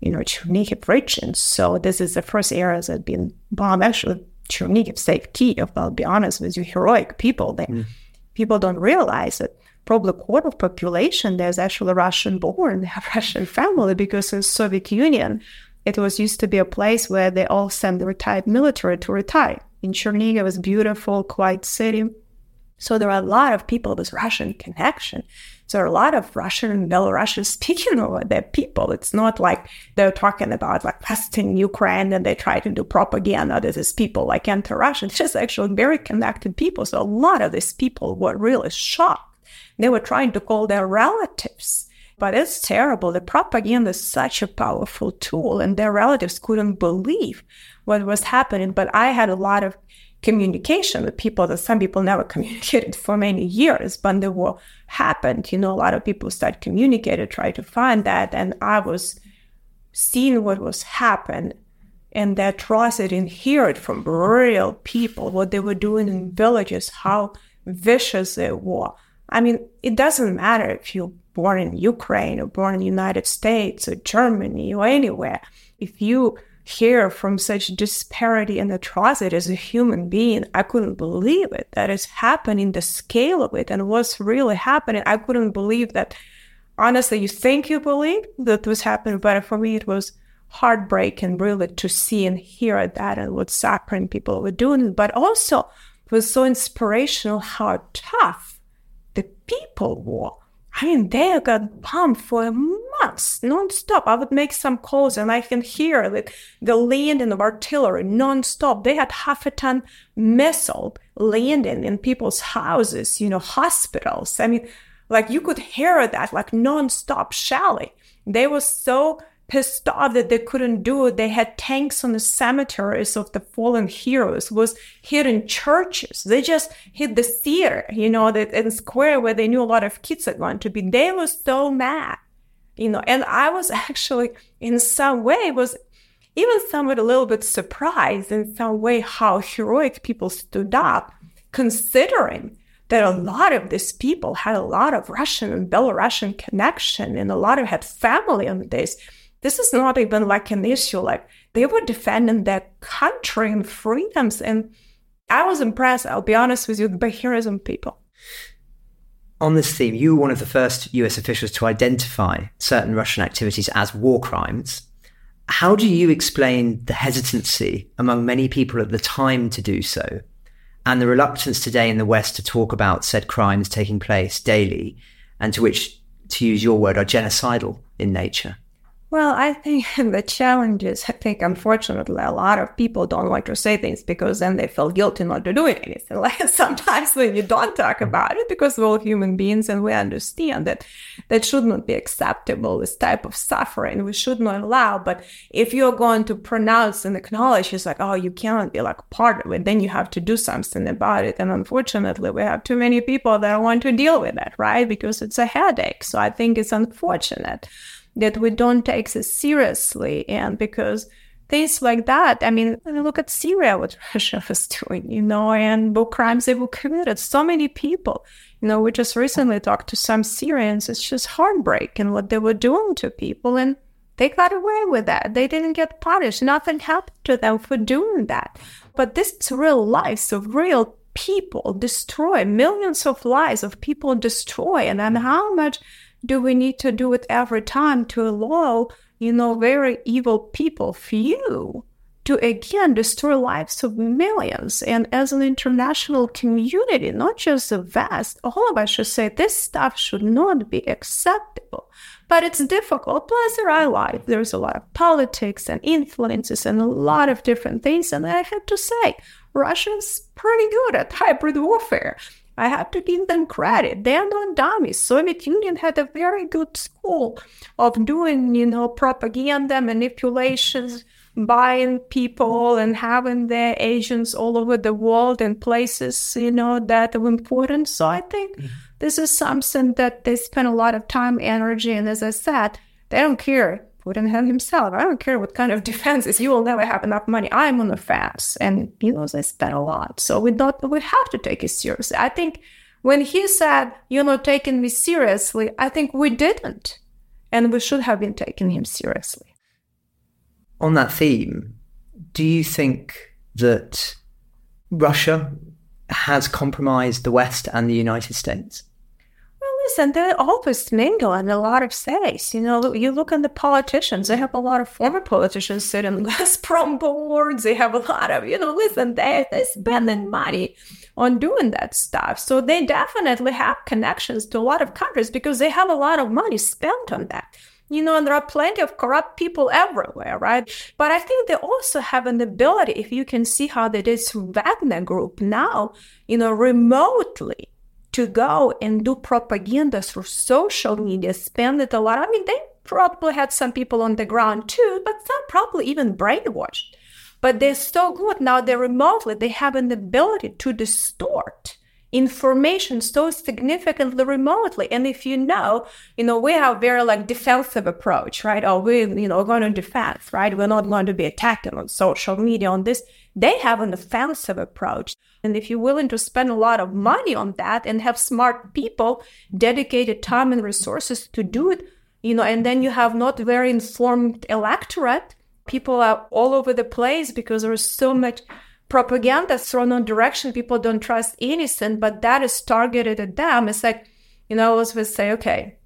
H: you know, Chernihiv region. So this is the first area that been bombed. Actually, Chernihiv saved Kiev. I'll be honest with you, heroic people there. Mm. People don't realize that probably a quarter of population there's actually Russian born, they have Russian family, because in Soviet Union, it was used to be a place where they all send the retired military to retire. In Chernihiv, it was beautiful, quiet city. So there are a lot of people with Russian connection. So there are a lot of Russian and Belarusian speaking over their people. It's not like they're talking about like Western Ukraine and they try to do propaganda. This is people like anti-Russian. It's just actually very connected people. So a lot of these people were really shocked. They were trying to call their relatives. But it's terrible. The propaganda is such a powerful tool, and their relatives couldn't believe what was happening. But I had a lot of communication with people that some people never communicated for many years. But the war happened, you know, a lot of people start communicating, try to find that. And I was seeing what was happening and the atrocity and hear it from real people, what they were doing in villages, how vicious they were. I mean, it doesn't matter if you're born in Ukraine or born in United States or Germany or anywhere. If you hear from such disparity and atrocity as a human being. I couldn't believe it that it's happening, the scale of it, and what's really happening. I couldn't believe that. Honestly, you think you believe that was happening, but for me, it was heartbreaking really to see and hear that and what suffering people were doing. But also, it was so inspirational how tough the people were I mean, they got pumped for months nonstop. I would make some calls and I can hear like the landing of artillery nonstop. They had half a ton missile landing in people's houses, you know, hospitals. I mean, like you could hear that like nonstop shelling. They were so pissed off that they couldn't do it. They had tanks on the cemeteries of the fallen heroes, was hitting churches. They just hit the theater, you know, that in square where they knew a lot of kids had gone to be. They were so mad, you know, and I was actually in some way was even somewhat a little bit surprised in some way how heroic people stood up, considering that a lot of these people had a lot of Russian and Belarusian connection and a lot of had family on this this is not even like an issue. Like they were defending their country and freedoms. And I was impressed, I'll be honest with you, by heroism people.
F: On this theme, you were one of the first US officials to identify certain Russian activities as war crimes. How do you explain the hesitancy among many people at the time to do so, and the reluctance today in the West to talk about said crimes taking place daily, and to which, to use your word, are genocidal in nature?
H: Well, I think the challenge is, I think, unfortunately, a lot of people don't like to say things because then they feel guilty not to doing anything. Like sometimes when you don't talk about it, because we're all human beings and we understand that that should not be acceptable, this type of suffering we should not allow. But if you're going to pronounce and acknowledge, it's like, oh, you cannot be like part of it, then you have to do something about it. And unfortunately, we have too many people that want to deal with that, right? Because it's a headache. So I think it's unfortunate that we don't take this seriously. And because things like that, I mean, look at Syria, what Russia was doing, you know, and what crimes they were committed. So many people, you know, we just recently talked to some Syrians. It's just heartbreaking what they were doing to people. And they got away with that. They didn't get punished. Nothing happened to them for doing that. But this is real life. So real people destroy, millions of lives of people destroy, and then how much do we need to do it every time to allow, you know, very evil people, few, to again destroy lives of millions. And as an international community, not just the West, all of us should say this stuff should not be acceptable. But it's difficult. Plus, there are life. There's a lot of politics and influences and a lot of different things. And I have to say, Russia's pretty good at hybrid warfare. I have to give them credit. They're not dummies. Soviet Union had a very good school of doing, you know, propaganda, manipulations, buying people and having their agents all over the world in places, you know, that are important. So I think mm-hmm. this is something that they spend a lot of time, energy, and as I said, they don't care. Putin himself, I don't care what kind of defenses. You will never have enough money. I'm on the fence, and you know they spend a lot. So we don't. We have to take it seriously. I think when he said, "You're not taking me seriously," I think we didn't, and we should have been taking him seriously
F: on that theme, do you think that Russia has compromised the West and the United States?
H: Well, listen, they always mingle in a lot of states. You know, you look at the politicians, they have a lot of former politicians sitting in Gazprom boards. They have a lot of, you know, listen, they, they're spending money on doing that stuff. So they definitely have connections to a lot of countries because they have a lot of money spent on that you know, and there are plenty of corrupt people everywhere, right? But I think they also have an ability, if you can see how they did through Wagner Group now, you know, remotely to go and do propaganda through social media, spend it a lot. I mean, they probably had some people on the ground too, but some probably even brainwashed. But they're so good. Now, they're remotely, they have an ability to distort information so significantly remotely. And if you know you know we have very like defensive approach right? Or we you know going to defense right? We're not going to be attacking on social media on this. They have an offensive approach and if you're willing to spend a lot of money on that and have smart people dedicated time and resources to do it you know and then you have not very informed electorate people are all over the place because there's so much propaganda thrown on direction. People don't trust innocent but that is targeted at them. It's like you know i always say okay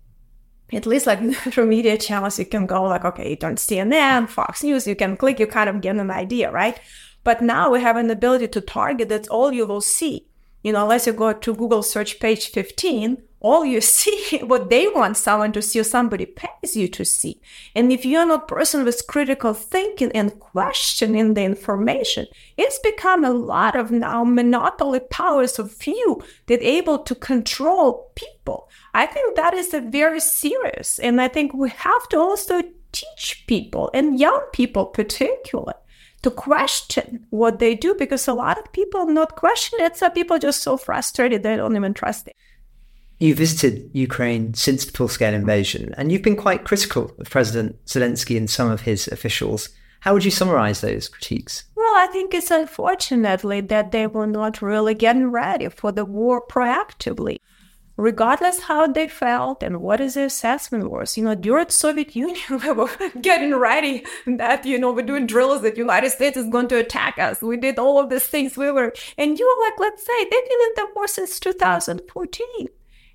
H: at least like through media channels you can go like okay you don't cnn fox news you can click you kind of get an idea right but now we have an ability to target that's all you will see. You know unless you go to google search page 15 all you see what they want someone to see or somebody pays you to see. And if you're not person with critical thinking and questioning the information it's become a lot of now monopoly powers of few that able to control people. I think that is a very serious and i think we have to also teach people and young people particularly to question what they do because a lot of people not question it so people just so frustrated they don't even trust it
F: you visited Ukraine since the full scale invasion, and you've been quite critical of President Zelensky and some of his officials. How would you summarize those critiques?
H: Well, I think it's unfortunately that they were not really getting ready for the war proactively. Regardless how they felt and what is the assessment was, you know, during the Soviet Union, we were getting ready that, you know, we're doing drills that United States is going to attack us. We did all of these things. We were, and you were like, let's say, they've been in the war since 2014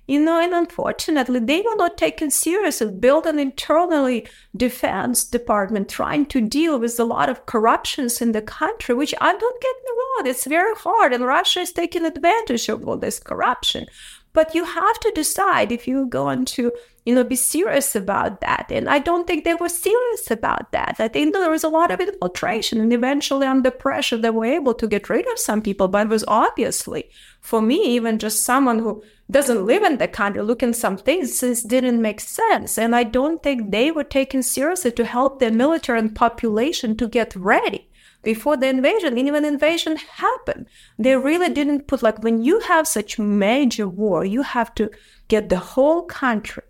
H: you know, and unfortunately, they were not taken seriously. Build an internally defense department trying to deal with a lot of corruptions in the country, which I don't get me wrong, it's very hard, and Russia is taking advantage of all this corruption. But you have to decide if you're going to, you know, be serious about that. And I don't think they were serious about that. I think there was a lot of infiltration, and eventually, under pressure, they were able to get rid of some people. But it was obviously, for me, even just someone who doesn't live in the country, looking some things this didn't make sense. And I don't think they were taken seriously to help their military and population to get ready before the invasion. And even invasion happened, they really didn't put like when you have such major war, you have to get the whole country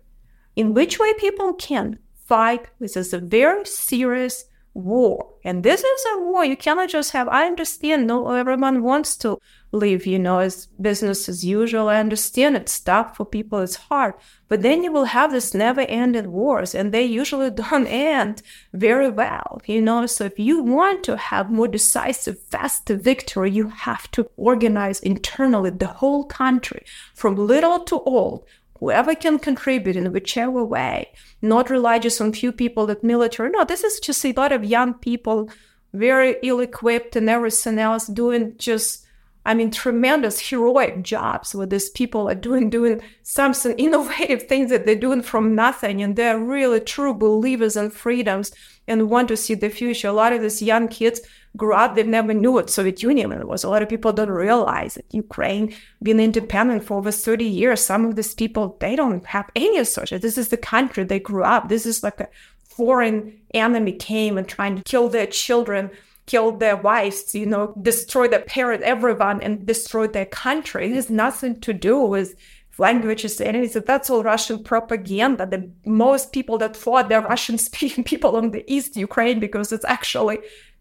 H: in which way people can fight. This is a very serious war. And this is a war. You cannot just have, I understand, no, everyone wants to live, you know, as business as usual. I understand it's tough for people, it's hard. But then you will have this never ending wars, and they usually don't end very well, you know. So if you want to have more decisive, faster victory, you have to organize internally the whole country from little to old whoever can contribute in whichever way, not rely just on few people that military. No, this is just a lot of young people, very ill equipped and everything else doing just I mean, tremendous heroic jobs where these people are doing doing something innovative things that they're doing from nothing, and they're really true believers in freedoms and want to see the future. A lot of these young kids grew up, they never knew what Soviet Union was. A lot of people don't realize that Ukraine been independent for over 30 years. Some of these people, they don't have any such. This is the country they grew up. This is like a foreign enemy came and trying to kill their children killed their wives, you know, destroyed their parents, everyone, and destroyed their country. It has nothing to do with languages and anything. That's all Russian propaganda. The most people that fought, they're Russian speaking people on the East Ukraine because it's actually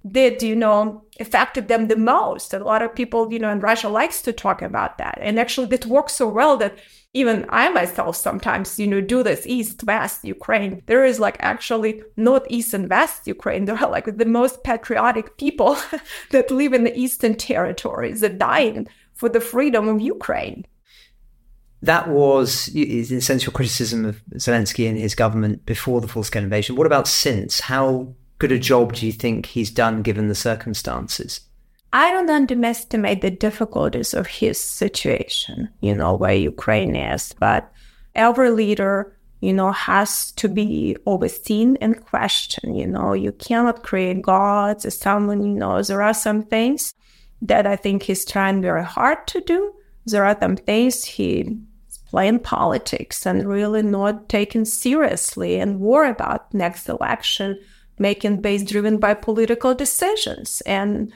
H: did, you know, affected them the most. A lot of people, you know, in Russia likes to talk about that. And actually it works so well that even I myself sometimes, you know, do this East West Ukraine. There is like actually not East and West Ukraine. There are like the most patriotic people that live in the Eastern territories that dying for the freedom of Ukraine.
F: That was, is a sense, your criticism of Zelensky and his government before the full scale invasion. What about since? How good a job do you think he's done given the circumstances?
H: I don't underestimate the difficulties of his situation, you know, where Ukraine is, but every leader, you know, has to be overseen and questioned. You know, you cannot create gods as someone, you know, there are some things that I think he's trying very hard to do. There are some things he playing politics and really not taken seriously and worry about next election, making base driven by political decisions. And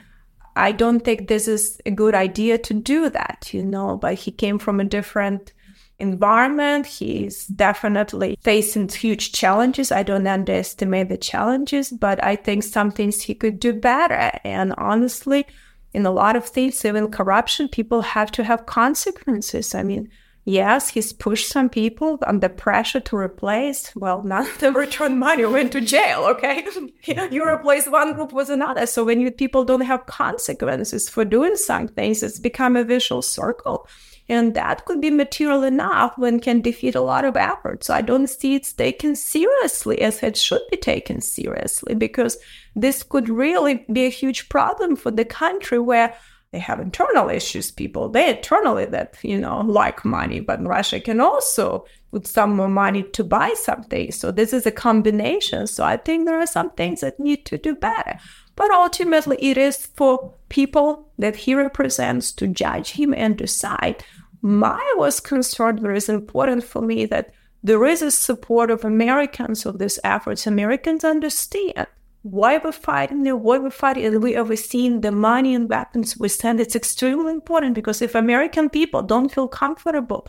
H: I don't think this is a good idea to do that, you know, but he came from a different environment. He's definitely facing huge challenges. I don't underestimate the challenges, but I think some things he could do better. And honestly, in a lot of things, even corruption, people have to have consequences. I mean, Yes, he's pushed some people under pressure to replace. Well, none of them returned money, went to jail, okay? you replace one group with another. So when you people don't have consequences for doing some things, it's become a vicious circle. And that could be material enough when can defeat a lot of efforts. So I don't see it taken seriously as it should be taken seriously because this could really be a huge problem for the country where they have internal issues people they internally that you know like money but russia can also put some more money to buy something. So this is a combination. So i think there are some things that need to do better. But ultimately it is for people that he represents to judge him and decide. My was concerned very important for me that there is a support of americans of these efforts. Americans understand why we're fighting there, why we're fighting, and we overseen the money and weapons we send. It's extremely important because if American people don't feel comfortable,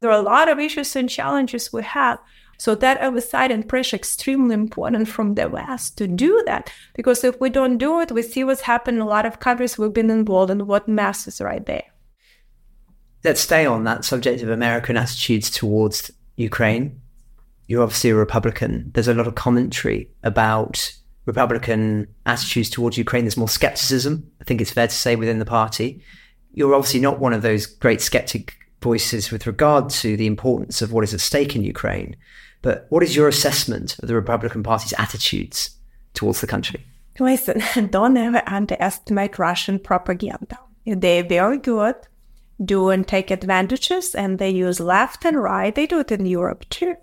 H: there are a lot of issues and challenges we have. So that oversight and pressure extremely important from the West to do that. Because if we don't do it, we see what's happened in a lot of countries we've been involved in, what mess is right there.
F: Let's stay on that subject of American attitudes towards Ukraine. You're obviously a Republican. There's a lot of commentary about Republican attitudes towards Ukraine, there's more skepticism, I think it's fair to say, within the party. You're obviously not one of those great skeptic voices with regard to the importance of what is at stake in Ukraine. But what is your assessment of the Republican Party's attitudes towards the country?
H: Listen, don't ever underestimate Russian propaganda. They're very good, do and take advantages, and they use left and right. They do it in Europe too,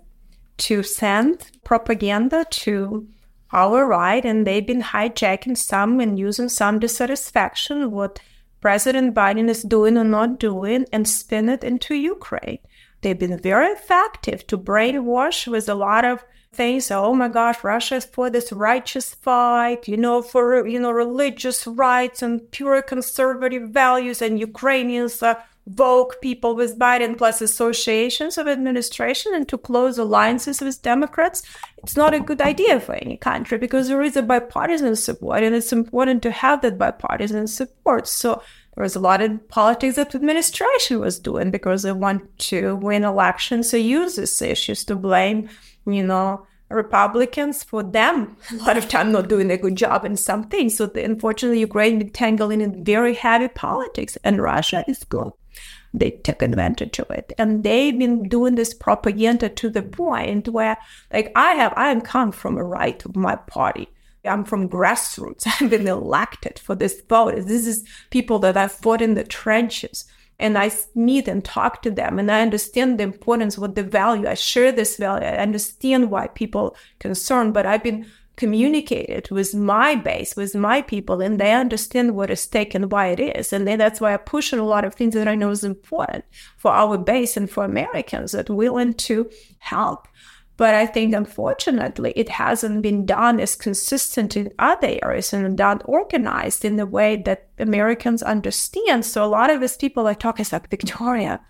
H: to send propaganda to our right, and they've been hijacking some and using some dissatisfaction what President Biden is doing or not doing and spin it into Ukraine. They've been very effective to brainwash with a lot of things. Oh my gosh, Russia is for this righteous fight, you know, for you know religious rights and pure conservative values, and Ukrainians are vogue people with Biden plus associations of administration and to close alliances with Democrats, it's not a good idea for any country because there is a bipartisan support and it's important to have that bipartisan support. So there was a lot of politics that the administration was doing because they want to win elections. So use these issues to blame, you know, Republicans for them a lot of time not doing a good job in some things. So the, unfortunately, Ukraine been tangled in very heavy politics, and Russia is good. They took advantage of it, and they've been doing this propaganda to the point where, like, I have, I am come from a right of my party. I'm from grassroots. I've been elected for this vote. This is people that I fought in the trenches and I meet and talk to them and I understand the importance, what the value, I share this value, I understand why people concerned, but I've been communicated with my base, with my people, and they understand what is stake and why it is. And then that's why I push on a lot of things that I know is important for our base and for Americans that willing to help. But I think, unfortunately, it hasn't been done as consistent in other areas and done organized in the way that Americans understand. So a lot of these people I talk is like Victoria.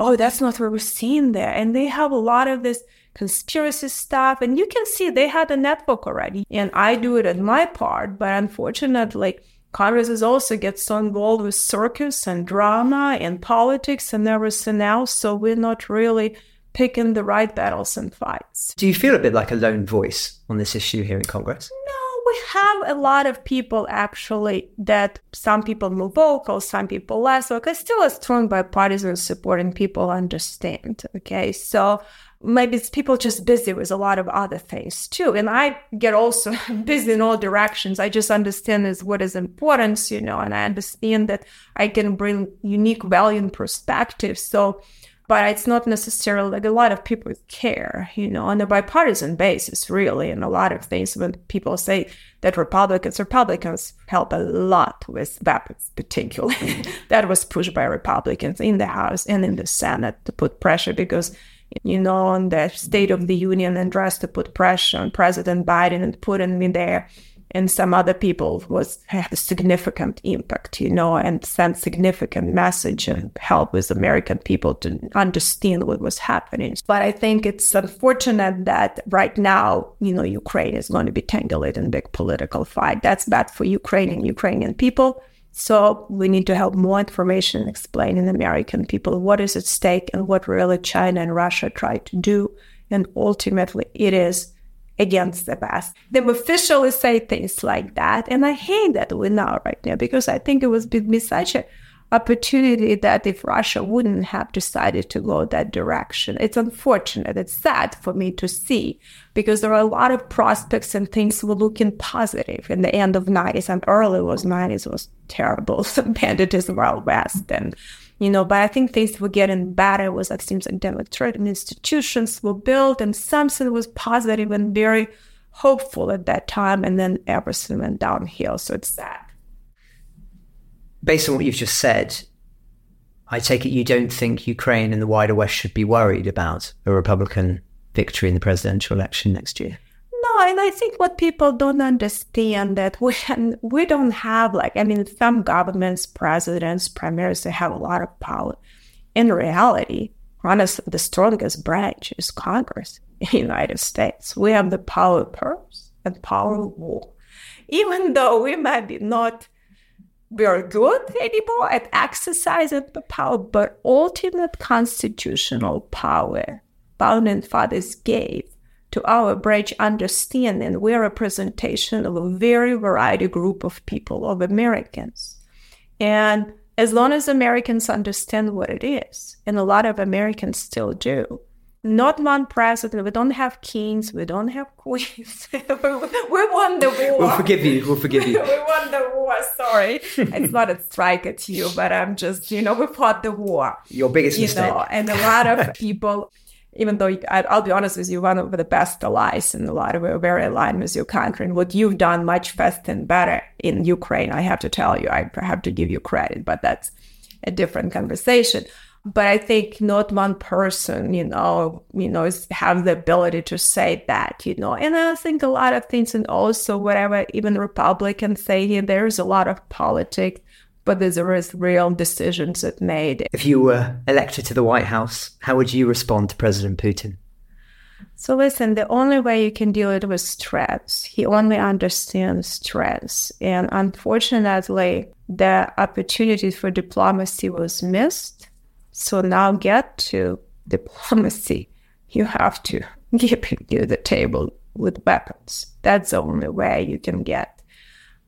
H: Oh, that's not what we're seeing there. And they have a lot of this conspiracy stuff. And you can see they had a network already. And I do it on my part. But unfortunately, Congress is also gets so involved with circus and drama and politics and everything else. So we're not really picking the right battles and fights.
F: Do you feel a bit like a lone voice on this issue here in Congress?
H: No, we have a lot of people actually that some people more vocal, some people less vocal. Still a strong bipartisan support and people understand. Okay, so maybe it's people just busy with a lot of other things too. And I get also busy in all directions. I just understand is what is important, you know, and I understand that I can bring unique value and perspective. So but it's not necessarily like a lot of people care, you know, on a bipartisan basis, really. And a lot of things when people say that Republicans, Republicans help a lot with weapons, particularly. that was pushed by Republicans in the House and in the Senate to put pressure because, you know, on the State of the Union address to put pressure on President Biden and put him in there and some other people was had a significant impact, you know, and sent significant message and help with American people to understand what was happening. But I think it's unfortunate that right now, you know, Ukraine is going to be tangled in big political fight. That's bad for Ukraine and Ukrainian people. So we need to have more information explaining American people what is at stake and what really China and Russia try to do. And ultimately, it is against the past. They officially say things like that. And I hate that we now right now because I think it was be such an opportunity that if Russia wouldn't have decided to go that direction. It's unfortunate. It's sad for me to see because there are a lot of prospects and things were looking positive in the end of 90s and early was 90s was terrible. Banditism Wild West and you know, but I think things were getting better. It Was it seems like democratic institutions were built and something was positive and very hopeful at that time, and then everything went downhill. So it's sad.
F: Based on what you've just said, I take it you don't think Ukraine and the wider West should be worried about a Republican victory in the presidential election next year No,
H: and I think what people don't understand that we we don't have like I mean some governments, presidents, premiers, they have a lot of power. In reality, honestly, the strongest branch is Congress in the United States. We have the power of purse and power of war. Even though we might be not very good anymore at exercising the power, but ultimate constitutional power, founding fathers gave to our branch understanding, we're a representation of a very variety group of people, of Americans. And as long as Americans understand what it is, and a lot of Americans still do, not one president. We don't have kings. We don't have queens. we won the war.
F: We'll forgive you. We'll forgive you.
H: we won the war. Sorry, it's not a strike at you, but I'm just, you know, we fought the war.
F: Your biggest
H: you
F: mistake.
H: Know, and a lot of people even though I'll be honest with you, one of the best allies in a lot of we're very aligned with your country and what you've done much faster and better in Ukraine. I have to tell you, I have to give you credit, but that's a different conversation. But I think not one person, you know, you know, have the ability to say that, you know. And I think a lot of things, and also whatever even Republicans say here, there's a lot of politics but there is real decisions that made.
F: If you were elected to the White House, how would you respond to President Putin?
H: So listen, the only way you can deal it with stress. He only understands stress. And unfortunately, the opportunity for diplomacy was missed. So now get to diplomacy. You have to give to the table with weapons. That's the only way you can get.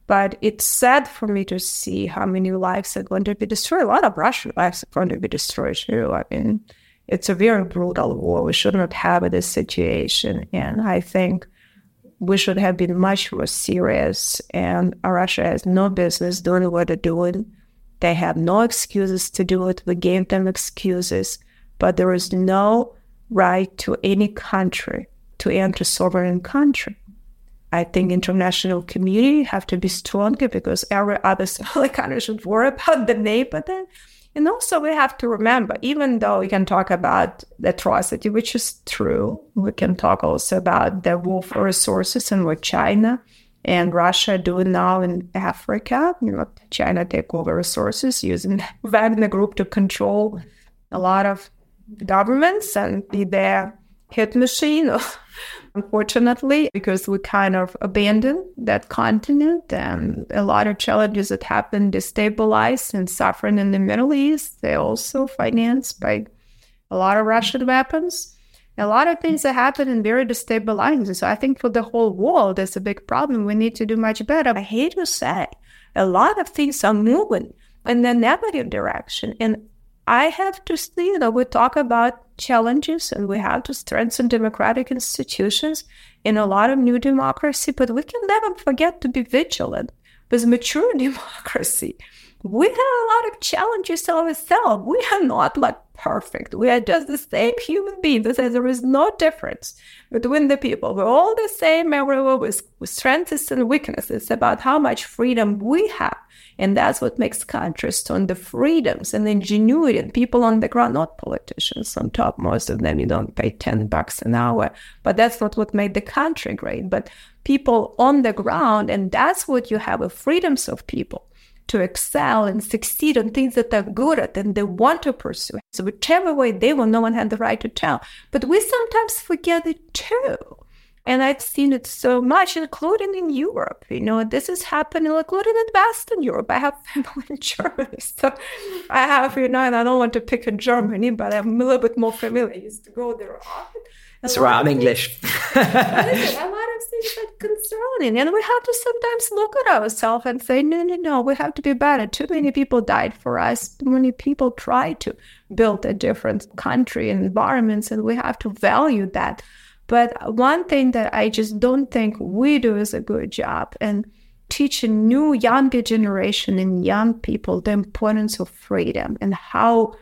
H: But it's sad for me to see how many lives are going to be destroyed. A lot of Russian lives are going to be destroyed too. I mean, it's a very brutal war. We should not have this situation. And I think we should have been much more serious. And Russia has no business doing what they're doing. They have no excuses to do it. We gave them excuses, but there is no right to any country to enter sovereign country. I think international community have to be stronger because every other country should worry about the neighbor then. And also we have to remember, even though we can talk about the atrocity, which is true, we can talk also about the war for resources and what China and Russia do now in Africa. You know, China take over resources using Wagner Group to control a lot of governments and be their hit machine unfortunately, because we kind of abandoned that continent and a lot of challenges that happened destabilized and suffering in the Middle East. They're also financed by a lot of Russian weapons. A lot of things that happen and very destabilizing. So I think for the whole world, it's a big problem. We need to do much better. I hate to say, a lot of things are moving in the negative direction. And I have to you know, we talk about challenges and we have to strengthen democratic institutions in a lot of new democracy, but we can never forget to be vigilant with mature democracy. We have a lot of challenges to ourselves. We are not like perfect. We are just the same human beings. There is no difference between the people. We're all the same everywhere with, with strengths and weaknesses about how much freedom we have and that's what makes countries on the freedoms and ingenuity and people on the ground, not politicians on top. Most of them, you don't pay 10 bucks an hour. But that's not what made the country great. But people on the ground, and that's what you have a freedoms of people to excel and succeed on things that they're good at and they want to pursue. So whichever way they will, no one had the right to tell. But we sometimes forget it too. And I've seen it so much, including in Europe. You know, this is happening, including in Western Europe. I have family in Germany. So I have, you know, and I don't want to pick on Germany, but I'm a little bit more familiar. I used to go there often.
F: That's right, I'm English.
H: a concerning. And we have to sometimes look at ourselves and say, no, no, no, we have to be better. Too many people died for us. Too many people tried to build a different country and environments, and we have to value that. But one thing that I just don't think we do is a good job and teach a new younger generation and young people the importance of freedom and how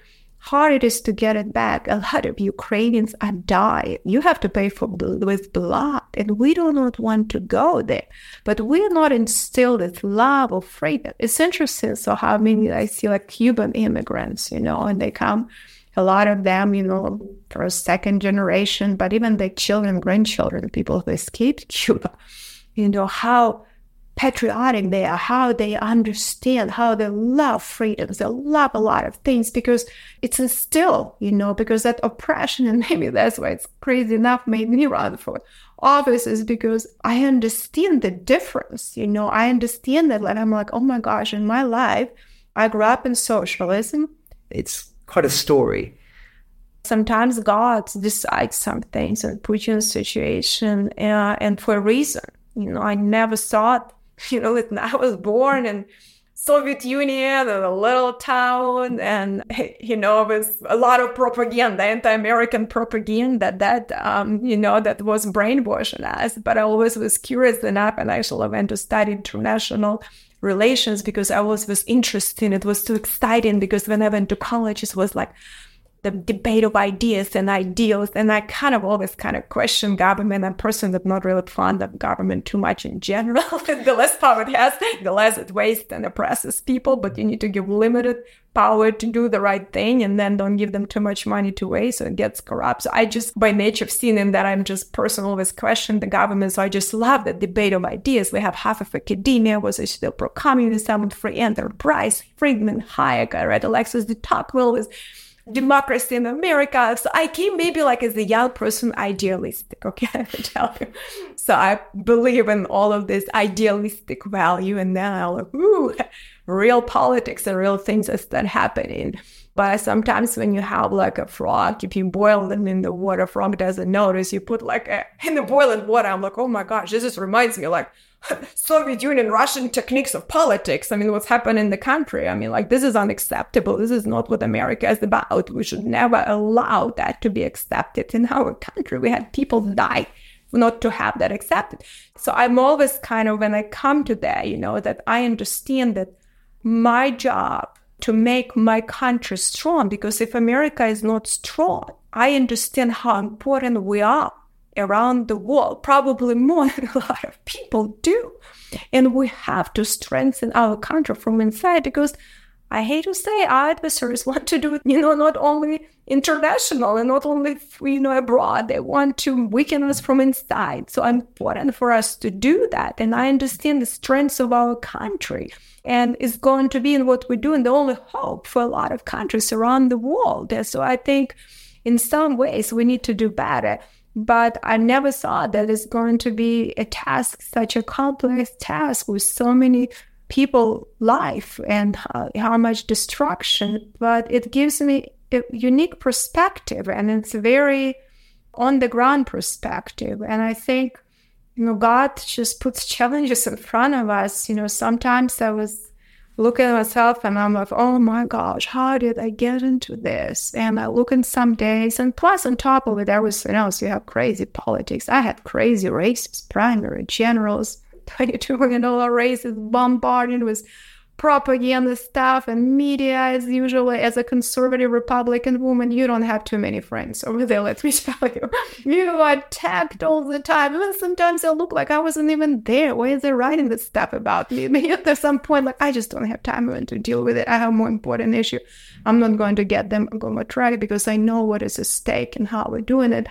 H: hard it is to get it back. A lot of Ukrainians are dying. You have to pay for with blood, and we do not want to go there. But we are not instilled with love of freedom. It's interesting. So how many I see like Cuban immigrants, you know, and they come a lot of them, you know, a second generation, but even the children, grandchildren, people who escaped Cuba, you know, how patriotic they are, how they understand, how they love freedoms, they love a lot of things because it's instilled, you know, because that oppression, and maybe that's why it's crazy enough, made me run for office is because I understand the difference, you know, I understand that, And I'm like, oh my gosh, in my life, I grew up in socialism.
F: It's quite a story.
H: Sometimes God decides some things and puts you in a situation uh, and for a reason. You know, I never thought, you know, I was born in Soviet Union in a little town and, you know, with a lot of propaganda, anti-American propaganda that, um, you know, that was brainwashing us. But I always was curious enough and I actually went to study international relations because I was was interested. It was too exciting because when I went to college, it was like the debate of ideas and ideals. And I kind of always kind of question government. I'm a person that's not really fond of government too much in general. the less power it has, the less it wastes and oppresses people. But you need to give limited power to do the right thing and then don't give them too much money to waste so it gets corrupt. So I just, by nature of seeing that I'm just personally always question the government. So I just love the debate of ideas. We have half of academia was still pro-communism, with free enterprise, Friedman, Hayek, I read Alexis de Tocqueville was democracy in America. So I came maybe like as a young person, idealistic, okay, I tell you. So I believe in all of this idealistic value. And then I like, ooh, real politics and real things that start happening. But sometimes when you have like a frog, if you boil them in the water, frog doesn't notice. You put like a, in the boiling water, I'm like, oh my gosh, this just reminds me like Soviet Union, Russian techniques of politics. I mean, what's happened in the country? I mean, like, this is unacceptable. This is not what America is about. We should never allow that to be accepted in our country. We had people die not to have that accepted. So I'm always kind of, when I come to that, you know, that I understand that my job to make my country strong, because if America is not strong, I understand how important we are around the world, probably more than a lot of people do. And we have to strengthen our country from inside because I hate to say our adversaries want to do it, you know, not only international and not only, you know, abroad. They want to weaken us from inside. So important for us to do that. And I understand the strengths of our country. And it's going to be in what we do and the only hope for a lot of countries around the world. So I think in some ways we need to do better but I never thought that it's going to be a task, such a complex task with so many people life and uh, how much destruction. But it gives me a unique perspective and it's very on the ground perspective. And I think, you know, God just puts challenges in front of us. You know, sometimes I was look at myself and I'm like, oh my gosh, how did I get into this? And I look in some days, and plus on top of it, everything else, you have crazy politics. I had crazy races, primary generals, $22 million races, bombarded with propaganda stuff and media as usually as a conservative republican woman you don't have too many friends over there let me tell you. You are attacked all the time. Even sometimes i look like i wasn't even there. Why is they writing this stuff about me? Maybe at some point like i just don't have time even to deal with it. I have more important issue. I'm not going to get them. I'm going to try because i know what is at stake and how we're doing it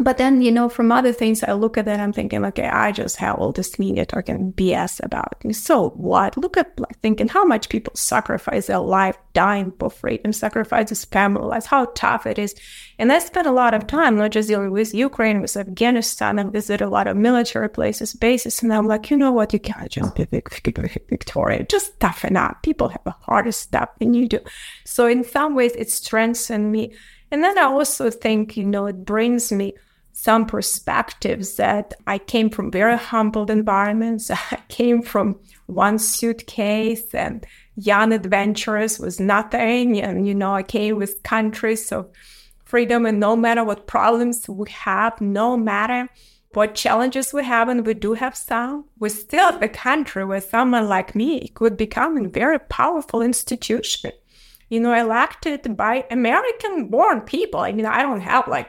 H: but then, you know, from other things, I look at that, I'm thinking, okay, I just have all this media talking BS about me. So what? Look at like thinking how much people sacrifice their life dying for freedom, sacrifice their family how tough it is. And I spent a lot of time not just dealing with Ukraine, with Afghanistan, and visit a lot of military places, bases. And I'm like, you know what? You can't just be Victoria. Just toughen up. People have a harder stuff than you do. So in some ways, it strengthened me. And then I also think, you know, it brings me some perspectives that I came from very humbled environments. I came from one suitcase and young adventurous was nothing. And, you know, I came with countries of freedom and no matter what problems we have, no matter what challenges we have, and we do have some, we still have a country where someone like me could become a very powerful institution. You know, elected by American born people. I mean, I don't have like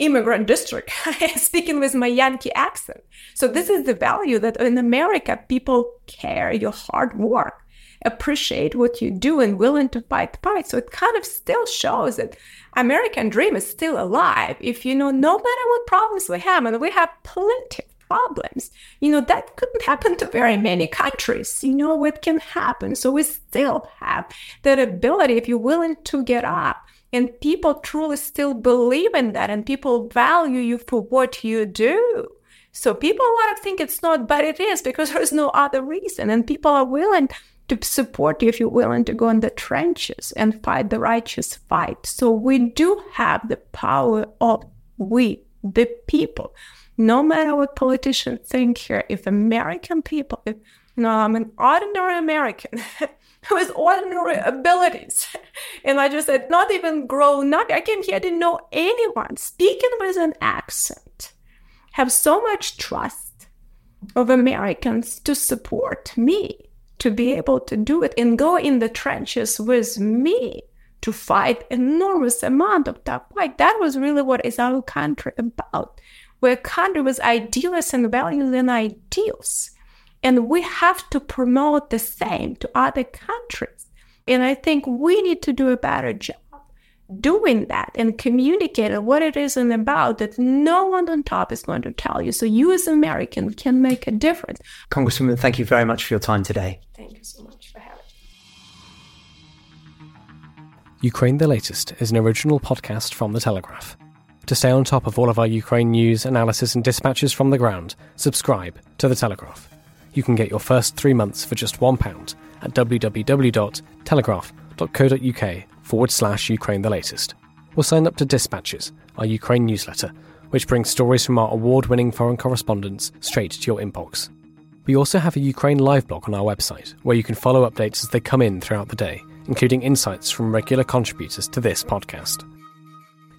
H: immigrant district, speaking with my Yankee accent. So this is the value that in America, people care your hard work, appreciate what you do and willing to fight fight. So it kind of still shows that American dream is still alive. If you know, no matter what problems we have, and we have plenty of problems, you know, that couldn't happen to very many countries. You know, what can happen. So we still have that ability if you're willing to get up and people truly still believe in that and people value you for what you do. So people want to think it's not, but it is because there's no other reason. And people are willing to support you if you're willing to go in the trenches and fight the righteous fight. So we do have the power of we, the people. No matter what politicians think here, if American people, if know, I'm an ordinary American with ordinary abilities. And I just said, not even grown up. I came here I didn't know anyone speaking with an accent, have so much trust of Americans to support me, to be able to do it and go in the trenches with me to fight enormous amount of that fight. That was really what is our country about. We're a country with ideals and values and ideals. And we have to promote the same to other countries. And I think we need to do a better job doing that and communicating what it is and about that no one on top is going to tell you. So you as American can make a difference.
F: Congresswoman, thank you very much for your time today.
H: Thank you so much for having me.
A: Ukraine the Latest is an original podcast from The Telegraph. To stay on top of all of our Ukraine news, analysis, and dispatches from the ground, subscribe to The Telegraph. You can get your first three months for just £1 at www.telegraph.co.uk forward slash Ukraine the latest. Or sign up to Dispatches, our Ukraine newsletter, which brings stories from our award winning foreign correspondents straight to your inbox. We also have a Ukraine live blog on our website, where you can follow updates as they come in throughout the day, including insights from regular contributors to this podcast.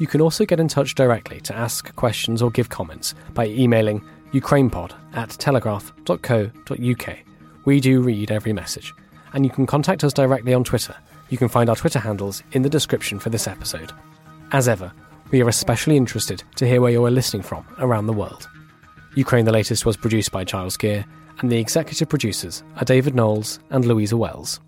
A: You can also get in touch directly to ask questions or give comments by emailing ukrainepod at telegraph.co.uk. We do read every message. And you can contact us directly on Twitter. You can find our Twitter handles in the description for this episode. As ever, we are especially interested to hear where you are listening from around the world. Ukraine the Latest was produced by Giles Gear, and the executive producers are David Knowles and Louisa Wells.